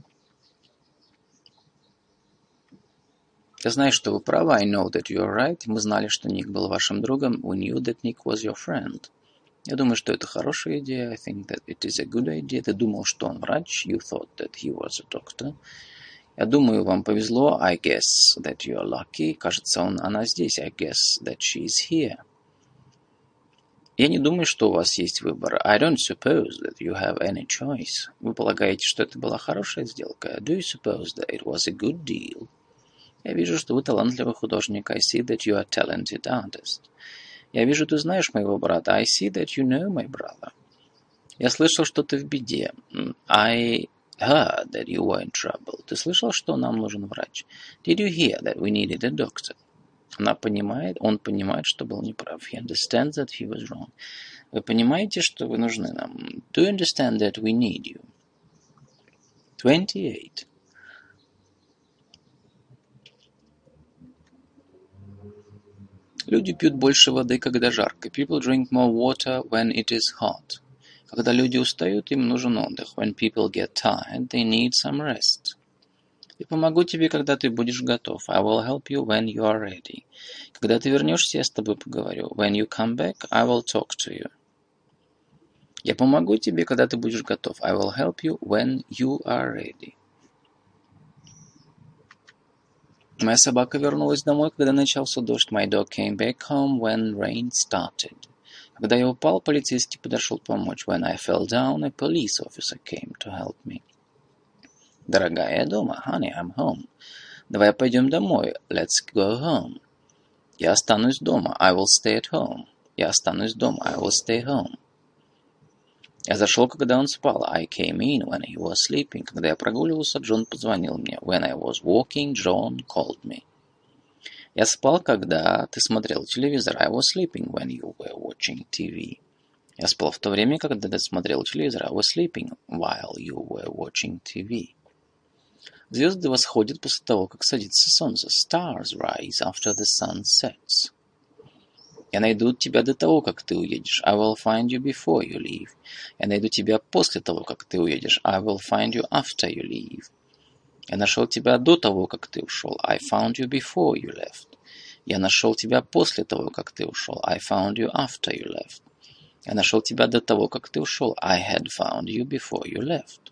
Я знаю, что вы правы. I know that you are right. Мы знали, что Ник был вашим другом. We knew that Nick was your friend. Я думаю, что это хорошая идея. I think that it is a good idea. Ты думал, что он врач. You thought that he was a doctor. Я думаю, вам повезло. I guess that you are lucky. Кажется, он, она здесь. I guess that she is here. Я не думаю, что у вас есть выбор. I don't suppose that you have any choice. Вы полагаете, что это была хорошая сделка? Do you suppose that it was a good deal? Я вижу, что вы талантливый художник. I see that you are a talented artist. Я вижу, ты знаешь моего брата. I see that you know my brother. Я слышал, что ты в беде. I heard that you were in trouble. Ты слышал, что нам нужен врач? Did you hear that we needed a doctor? Она понимает, он понимает, что был неправ. He understands that he was wrong. Вы понимаете, что вы нужны нам? Do you understand that we need you? 28. Люди пьют больше воды, когда жарко. People drink more water when it is hot. Когда люди устают, им нужен отдых. When people get tired, they need some rest. Я помогу тебе, когда ты будешь готов. I will help you when you are ready. Когда ты вернешься, я с тобой поговорю. When you come back, I will talk to you. Я помогу тебе, когда ты будешь готов. I will help you when you are ready. Моя собака вернулась домой, когда начался дождь. My dog came back home when rain started. Когда я упал, полицейский подошел помочь. When I fell down, a police officer came to help me. Дорогая, я дома. Honey, I'm home. Давай пойдем домой. Let's go home. Я останусь дома. I will stay at home. Я останусь дома. I will stay home. Я зашел, когда он спал. I came in when he was sleeping. Когда я прогуливался, Джон позвонил мне. When I was walking, John called me. Я спал, когда ты смотрел телевизор. I was sleeping when you were watching TV. Я спал в то время, когда ты смотрел телевизор. I was sleeping while you were watching TV. Звезды восходят после того, как садится солнце. Stars rise after the sun sets. Я найду тебя до того, как ты уедешь. I will find you before you leave. Я найду тебя после того, как ты уедешь. I will find you after you leave. Я нашел тебя до того, как ты ушел. I found you before you left. Я нашел тебя после того, как ты ушел. I found you after you left. Я нашел тебя до того, как ты ушел. I had found you before you left.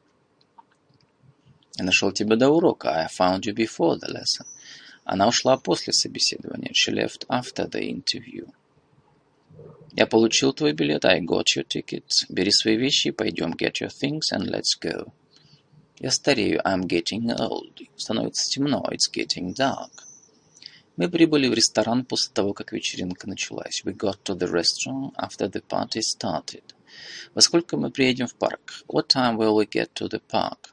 Я нашел тебя до урока. I found you before the lesson. Она ушла после собеседования. She left after the interview. Я получил твой билет. I got your ticket. Бери свои вещи и пойдем. Get your things and let's go. Я старею. I'm getting old. Становится темно. It's getting dark. Мы прибыли в ресторан после того, как вечеринка началась. We got to the restaurant after the party started. Во сколько мы приедем в парк? What time will we get to the park?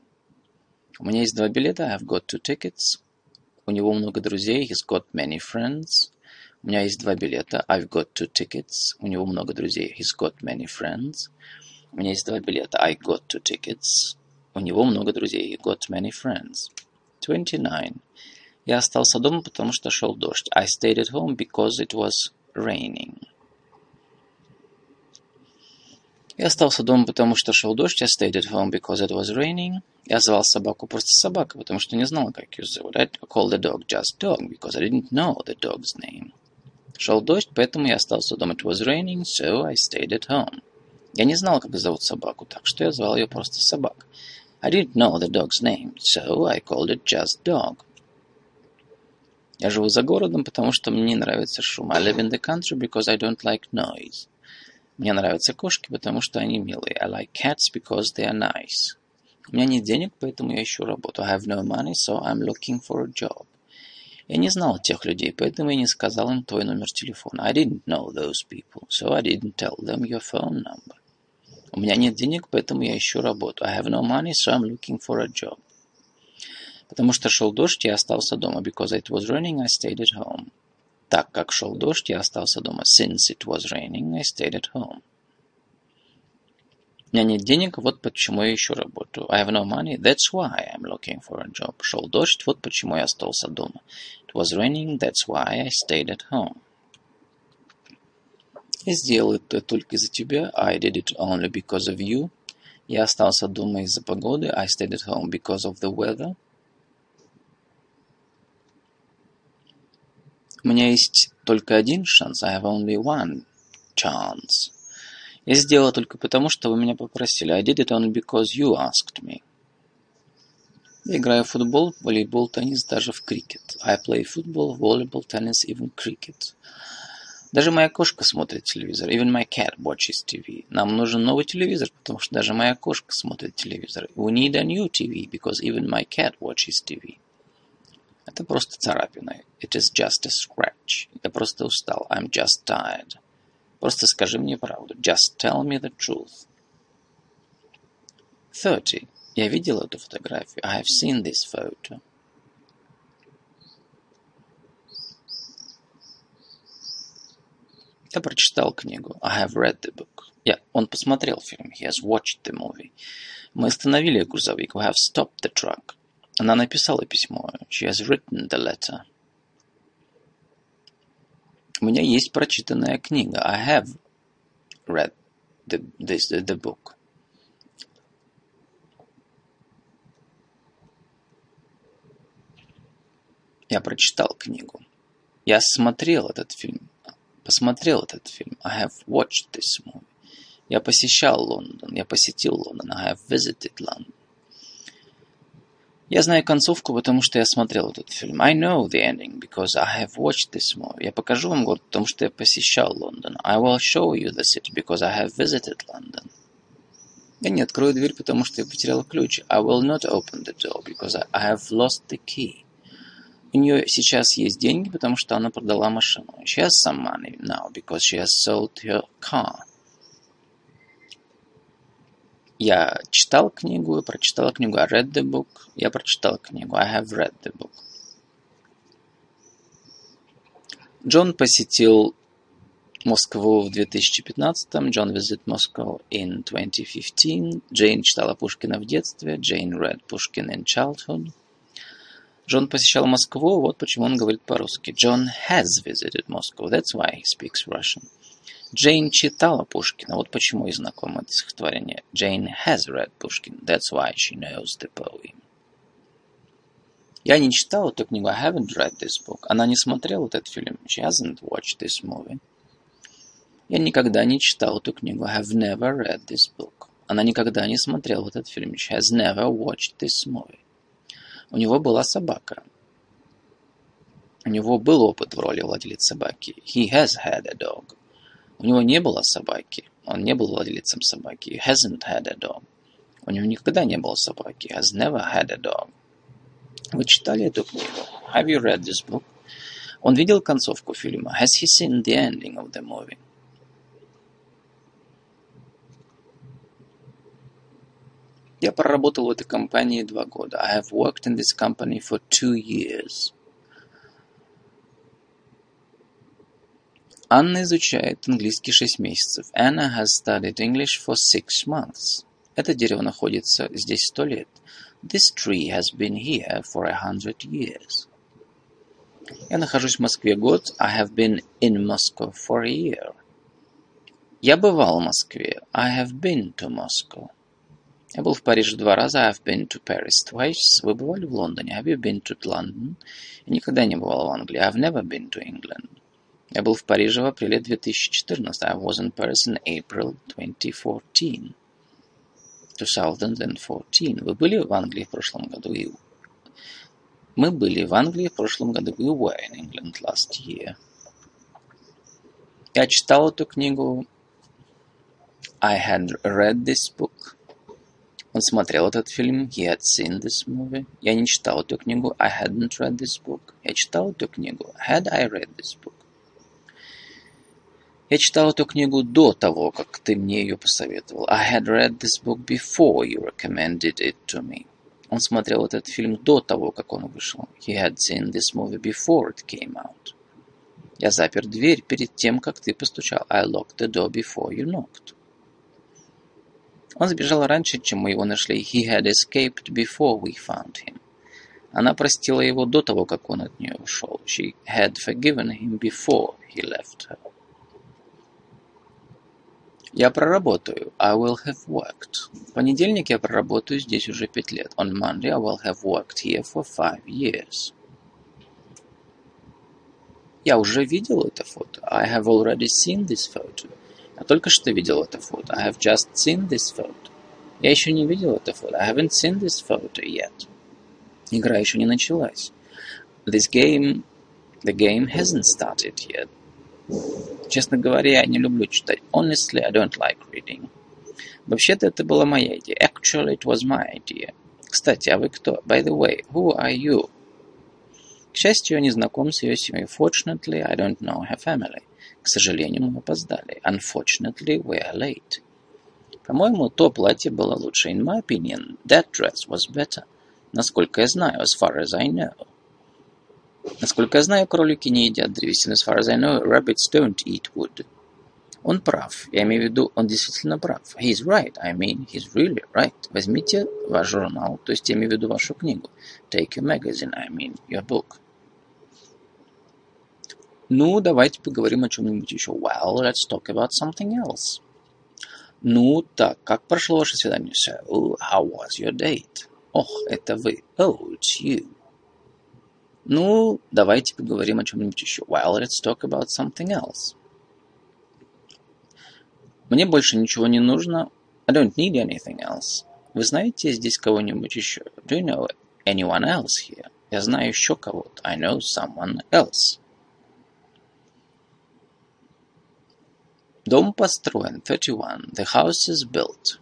У меня есть два билета. I've got two tickets. У него много друзей. He's got many friends. У меня есть два билета. I've got two tickets. У него много друзей. He's got many friends. У меня есть два билета. I got two tickets. У него много друзей. He got many friends. 29. Я остался дома, потому что шел дождь. I stayed at home because it was raining. Я остался дома, потому что шел дождь. I stayed at home because it was raining. Я звал собаку просто собака, потому что не знал, как ее зовут. I called the dog just dog because I didn't know the dog's name. Шел дождь, поэтому я остался дома. It was raining, so I stayed at home. Я не знал, как зовут собаку, так что я звал ее просто собак. I didn't know the dog's name, so I called it just dog. Я живу за городом, потому что мне не нравится шум. I live in the country because I don't like noise. Мне нравятся кошки, потому что они милые. I like cats because they are nice. У меня нет денег, поэтому я ищу работу. I have no money, so I'm looking for a job. Я не знал тех людей, поэтому я не сказал им твой номер телефона. I didn't know those people, so I didn't tell them your phone number. У меня нет денег, поэтому я ищу работу. I have no money, so I'm looking for a job. Потому что шел дождь, я остался дома. Because it was raining, I stayed at home. Так как шел дождь, я остался дома. Since it was raining, I stayed at home. У меня нет денег, вот почему я ищу работу. I have no money, that's why I'm looking for a job. Шел дождь, вот почему я остался дома. It was raining, that's why I stayed at home. Я сделал это только из-за тебя. I did it only because of you. Я остался дома из-за погоды. I stayed at home because of the weather. У меня есть только один шанс. I have only one chance. Я сделал только потому, что вы меня попросили. I did it only because you asked me. Я играю в футбол, волейбол, теннис, даже в крикет. I play football, volleyball, tennis, even cricket. Даже моя кошка смотрит телевизор. Even my cat watches TV. Нам нужен новый телевизор, потому что даже моя кошка смотрит телевизор. We need a new TV, because even my cat watches TV. Это просто царапина. It is just a scratch. Я просто устал. I'm just tired. Просто скажи мне правду. Just tell me the truth. 30. Я видел эту фотографию. I have seen this photo. Я прочитал книгу. I have read the book. Я, он посмотрел фильм. He has watched the movie. Мы остановили грузовик. We have stopped the truck. Она написала письмо. She has written the letter. У меня есть прочитанная книга. I have read the, this, the, book. Я прочитал книгу. Я смотрел этот фильм. Посмотрел этот фильм. I have watched this movie. Я посещал Лондон. Я посетил Лондон. I have visited London. Я знаю концовку, потому что я смотрел этот фильм. I know the ending because I have watched this movie. Я покажу вам город, потому что я посещал Лондон. I will show you the city because I have visited London. Я не открою дверь, потому что я потерял ключ. I will not open the door because I have lost the key. У нее сейчас есть деньги, потому что она продала машину. She has some money now because she has sold her car. Я читал книгу, я прочитал книгу. I read the book. Я прочитал книгу. I have read the book. Джон посетил Москву в 2015-м. John visited Moscow in 2015. Джейн читала Пушкина в детстве. Jane read Pushkin in childhood. Джон посещал Москву, вот почему он говорит по-русски. John has visited Moscow. That's why he speaks Russian. Джейн читала Пушкина, вот почему и знакомо это стихотворение. Jane has read Pushkin, that's why she knows the poem. Я не читал эту книгу, I haven't read this book. Она не смотрела этот фильм, she hasn't watched this movie. Я никогда не читал эту книгу, I have never read this book. Она никогда не смотрела этот фильм, she has never watched this movie. У него была собака. У него был опыт в роли владельца собаки. He has had a dog. У него не было собаки. Он не был владельцем собаки. He hasn't had a dog. У него никогда не было собаки. Has never had a dog. Вы читали эту книгу? Have you read this book? Он видел концовку фильма. Has he seen the ending of the movie? Я проработал в этой компании два года. I have worked in this company for two years. Анна изучает английский шесть месяцев. Anna has studied English for six months. Это дерево находится здесь сто лет. This tree has been here for a hundred years. Я нахожусь в Москве год. I have been in Moscow for a year. Я бывал в Москве. I have been to Moscow. Я был в Париже два раза. I've been to Paris twice. Вы бывали в Лондоне? Have you been to London? Я никогда не бывал в Англии. I've never been to England. Я был в Париже в апреле 2014. I was in Paris in April 2014. 2014. Вы были в Англии в прошлом году? И мы были в Англии в прошлом году. We were in England last year. Я читал эту книгу. I had read this book. Он смотрел этот фильм. He had seen this movie. Я не читал эту книгу. I hadn't read this book. Я читал эту книгу. Had I read this book? Я читал эту книгу до того, как ты мне ее посоветовал. I had read this book before you recommended it to me. Он смотрел этот фильм до того, как он вышел. He had seen this movie before it came out. Я запер дверь перед тем, как ты постучал. I locked the door before you knocked. Он сбежал раньше, чем мы его нашли. He had escaped before we found him. Она простила его до того, как он от нее ушел. She had forgiven him before he left her. Я проработаю. I will have worked. В понедельник я проработаю здесь уже пять лет. On Monday I will have worked here for five years. Я уже видел это фото. I have already seen this photo. Я только что видел это фото. I have just seen this photo. Я еще не видел это фото. I haven't seen this photo yet. Игра еще не началась. This game... The game hasn't started yet. Честно говоря, я не люблю читать. Honestly, I don't like reading. Вообще-то это была моя идея. Actually, it was my idea. Кстати, а вы кто? By the way, who are you? К счастью, я не знаком с ее семьей. Fortunately, I don't know her family. К сожалению, мы опоздали. Unfortunately, we are late. По-моему, то платье было лучше. In my opinion, that dress was better. Насколько я знаю, as far as I know. Насколько я знаю, кролики не едят древесины. As far as I know, rabbits don't eat wood. Он прав. Я имею в виду, он действительно прав. He's right. I mean, he's really right. Возьмите ваш журнал, то есть я имею в виду вашу книгу. Take your magazine, I mean, your book. Ну, давайте поговорим о чем-нибудь еще. Well, let's talk about something else. Ну, так, как прошло ваше свидание? So, how was your date? Ох, это вы. Oh, it's you. Ну, давайте поговорим о чем-нибудь еще. Well, let's talk about something else. Мне больше ничего не нужно. I don't need anything else. Вы знаете здесь кого-нибудь еще? Do you know anyone else here? Я знаю еще кого-то. I know someone else. Дом построен. 31. The house is built.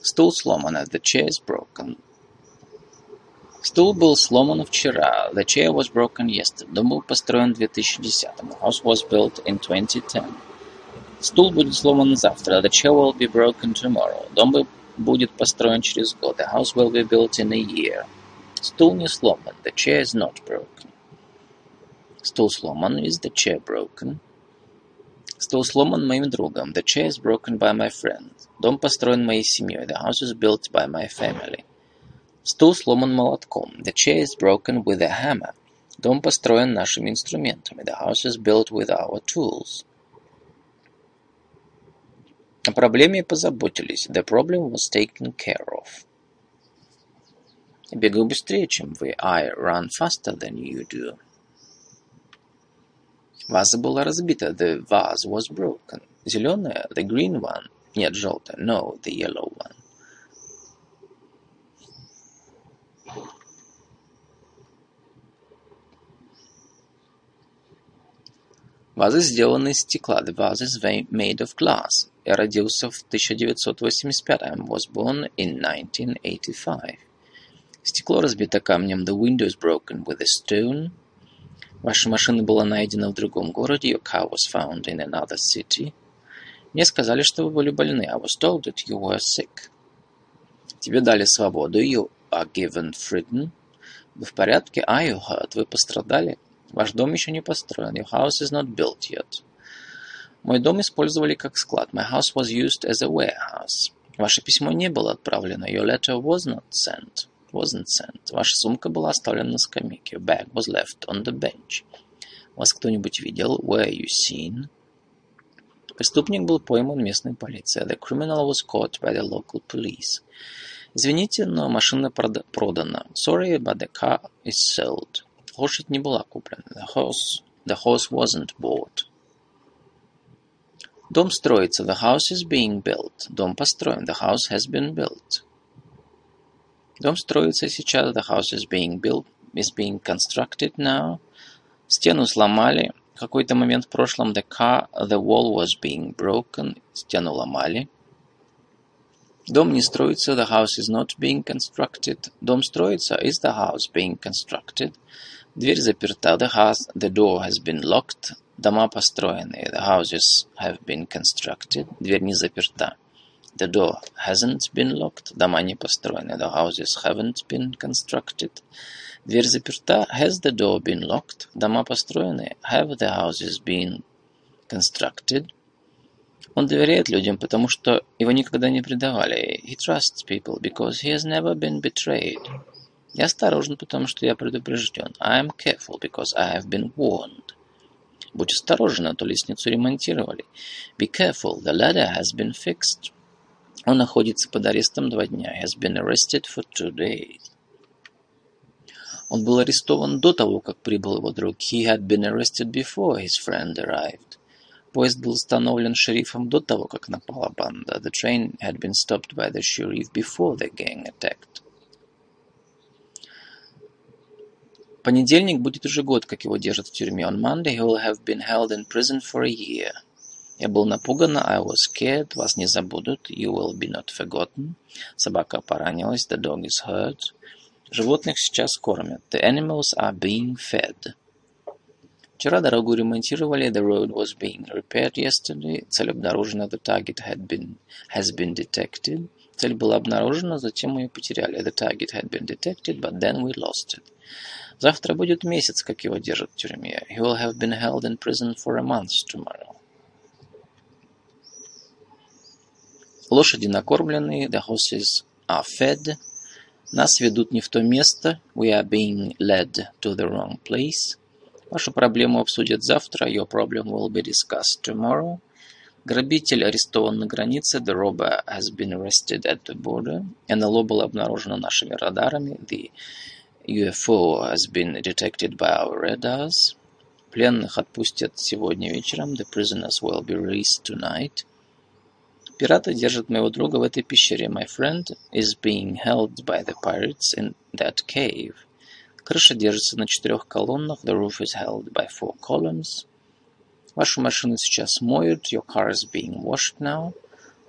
Стул сломан. The chair is broken. Стул был сломан вчера. The chair was broken yesterday. Дом был построен в 2010. The house was built in 2010. Стул будет сломан завтра. The chair will be broken tomorrow. Дом будет построен через год. The house will be built in a year. Стул не сломан. The chair is not broken. Стул сломан. Is the chair broken? Стул сломан моим другом. The chair is broken by my friend. Дом построен моей семьей. The house is built by my family. Стул сломан молотком. The chair is broken with a hammer. Дом построен нашими инструментами. The house is built with our tools. О проблеме позаботились. The problem was taken care of. Я бегаю быстрее, чем вы. I run faster than you do. Ваза была разбита. The vase was broken. Зеленая. The green one. Нет, желтая. No, the yellow one. Вазы сделаны из стекла. The vase is made of glass. Я родился в 1985. I was born in 1985. Стекло разбито камнем. The window is broken with a stone. Ваша машина была найдена в другом городе. Your car was found in another city. Мне сказали, что вы были больны. I was told that you were sick. Тебе дали свободу. You are given freedom. Вы в порядке? Are you hurt? Вы пострадали? Ваш дом еще не построен. Your house is not built yet. Мой дом использовали как склад. My house was used as a warehouse. Ваше письмо не было отправлено. Your letter was not sent. Wasn't sent. Ваша сумка была оставлена на скамейке. Your bag was left on the bench. Вас кто-нибудь видел? Were you seen? Преступник был пойман местной полицией. The criminal was caught by the local police. Извините, но машина продана. Sorry, but the car is sold. Лошадь не была куплена. The horse, the horse wasn't bought. Дом строится. The house is being built. Дом построен. The house has been built. Дом строится сейчас. The house is being built. Is being constructed now. Стену сломали. В какой-то момент в прошлом the car, the wall was being broken. Стену ломали. Дом не строится. The house is not being constructed. Дом строится. Is the house being constructed? Дверь заперта. The, house, the door has been locked. Дома построены. The houses have been constructed. Дверь не заперта. The door hasn't been locked. Дома не построены. The houses haven't been constructed. Дверь заперта. Has the door been locked? Дома построены. Have the houses been constructed? Он доверяет людям, потому что его никогда не предавали. He trusts people because he has never been betrayed. Я осторожен, потому что я предупрежден. I am careful because I have been warned. Будь осторожен, а то лестницу ремонтировали. Be careful, the ladder has been fixed. Он находится под арестом два дня. Has been arrested for two days. Он был арестован до того, как прибыл его друг. He had been arrested before his friend arrived. Поезд был остановлен шерифом до того, как напала банда. The train had been stopped by the sheriff before the gang attacked. Понедельник будет уже год, как его держат в тюрьме. On Monday he will have been held in prison for a year. Я был напуган, I was scared, вас не забудут, you will be not forgotten. Собака поранилась, the dog is hurt. Животных сейчас кормят, the animals are being fed. Вчера дорогу ремонтировали, the road was being repaired yesterday. Цель обнаружена, the target had been, has been detected. Цель была обнаружена, затем мы ее потеряли. The target had been detected, but then we lost it. Завтра будет месяц, как его держат в тюрьме. He will have been held in prison for a month tomorrow. Лошади накормлены. The horses are fed. Нас ведут не в то место. We are being led to the wrong place. Вашу проблему обсудят завтра. Your problem will be discussed tomorrow. Грабитель арестован на границе. The robber has been arrested at the border. НЛО было обнаружено нашими радарами. The UFO has been detected by our radars. Пленных отпустят сегодня вечером. The prisoners will be released tonight. Пираты держат моего друга в этой пещере. My friend is being held by the pirates in that cave. Крыша держится на четырех колоннах. The roof is held by four columns. Вашу машину сейчас моют. Your car is being washed now.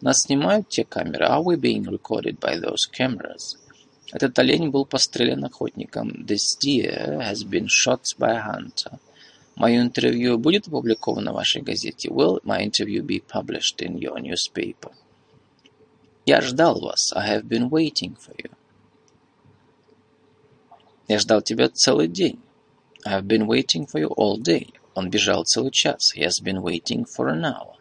Нас снимают те камеры. Are we being recorded by those cameras? Этот олень был пострелен охотником. This deer has been shot by a hunter. Мое интервью будет опубликовано в вашей газете? Will my interview be published in your newspaper? Я ждал вас. I have been waiting for you. Я ждал тебя целый день. I have been waiting for you all day. Он бежал целый час. He has been waiting for an hour.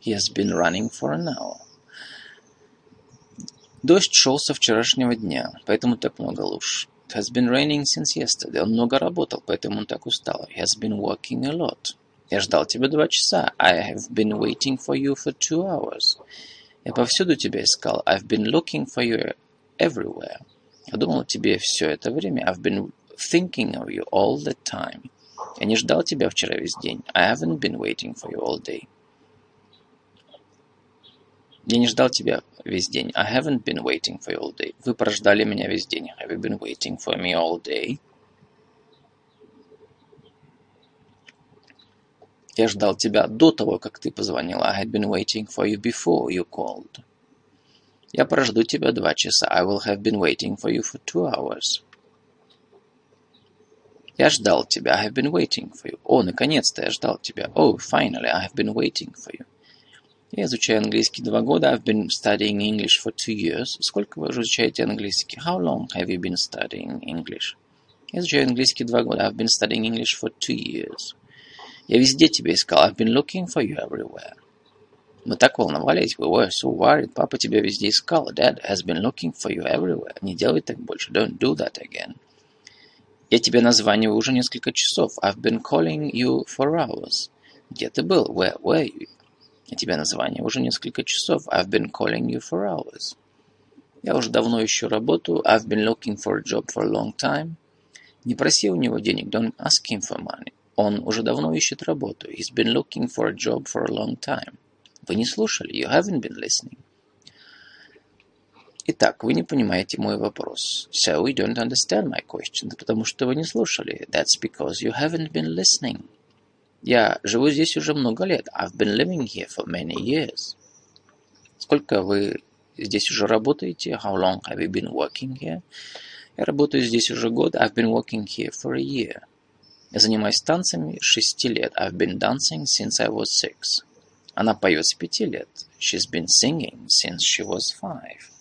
He has been running for an hour. Дождь шел со вчерашнего дня, поэтому так много луж. It has been raining since yesterday. Он много работал, поэтому он так устал. He has been working a lot. Я ждал тебя два часа. I have been waiting for you for two hours. Я повсюду тебя искал. I've been looking for you everywhere. Я думал о тебе все это время. I've been thinking of you all the time. Я не ждал тебя вчера весь день. I haven't been waiting for you all day. Я не ждал тебя весь день. I haven't been waiting for you all day. Вы прождали меня весь день. Have you been waiting for me all day? Я ждал тебя до того, как ты позвонила. I had been waiting for you before you called. Я прожду тебя два часа. I will have been waiting for you for two hours. Я ждал тебя. I have been waiting for you. О, наконец-то я ждал тебя. Oh, finally, I have been waiting for you. Я изучаю английский два года. I've been studying English for two years. Сколько вы уже изучаете английский? How long have you been studying English? Я изучаю английский два года. I've been studying English for two years. Я везде тебя искал. I've been looking for you everywhere. Мы так волновались. We were so worried. Папа тебя везде искал. Dad has been looking for you everywhere. Не делай так больше. Don't do that again. Я тебе названиваю уже несколько часов. I've been calling you for hours. Где ты был? Where were you? Я тебе названиваю уже несколько часов. I've been calling you for hours. Я уже давно ищу работу. I've been looking for a job for a long time. Не проси у него денег. Don't ask him for money. Он уже давно ищет работу. He's been looking for a job for a long time. Вы не слушали. You haven't been listening. Итак, вы не понимаете мой вопрос. So you don't understand my question. Потому что вы не слушали. That's because you haven't been listening. Я живу здесь уже много лет. I've been living here for many years. Сколько вы здесь уже работаете? How long have you been working here? Я работаю здесь уже год. I've been working here for a year. Я занимаюсь танцами с шести лет. I've been dancing since I was six. Она поет с пяти лет. She's been singing since she was five.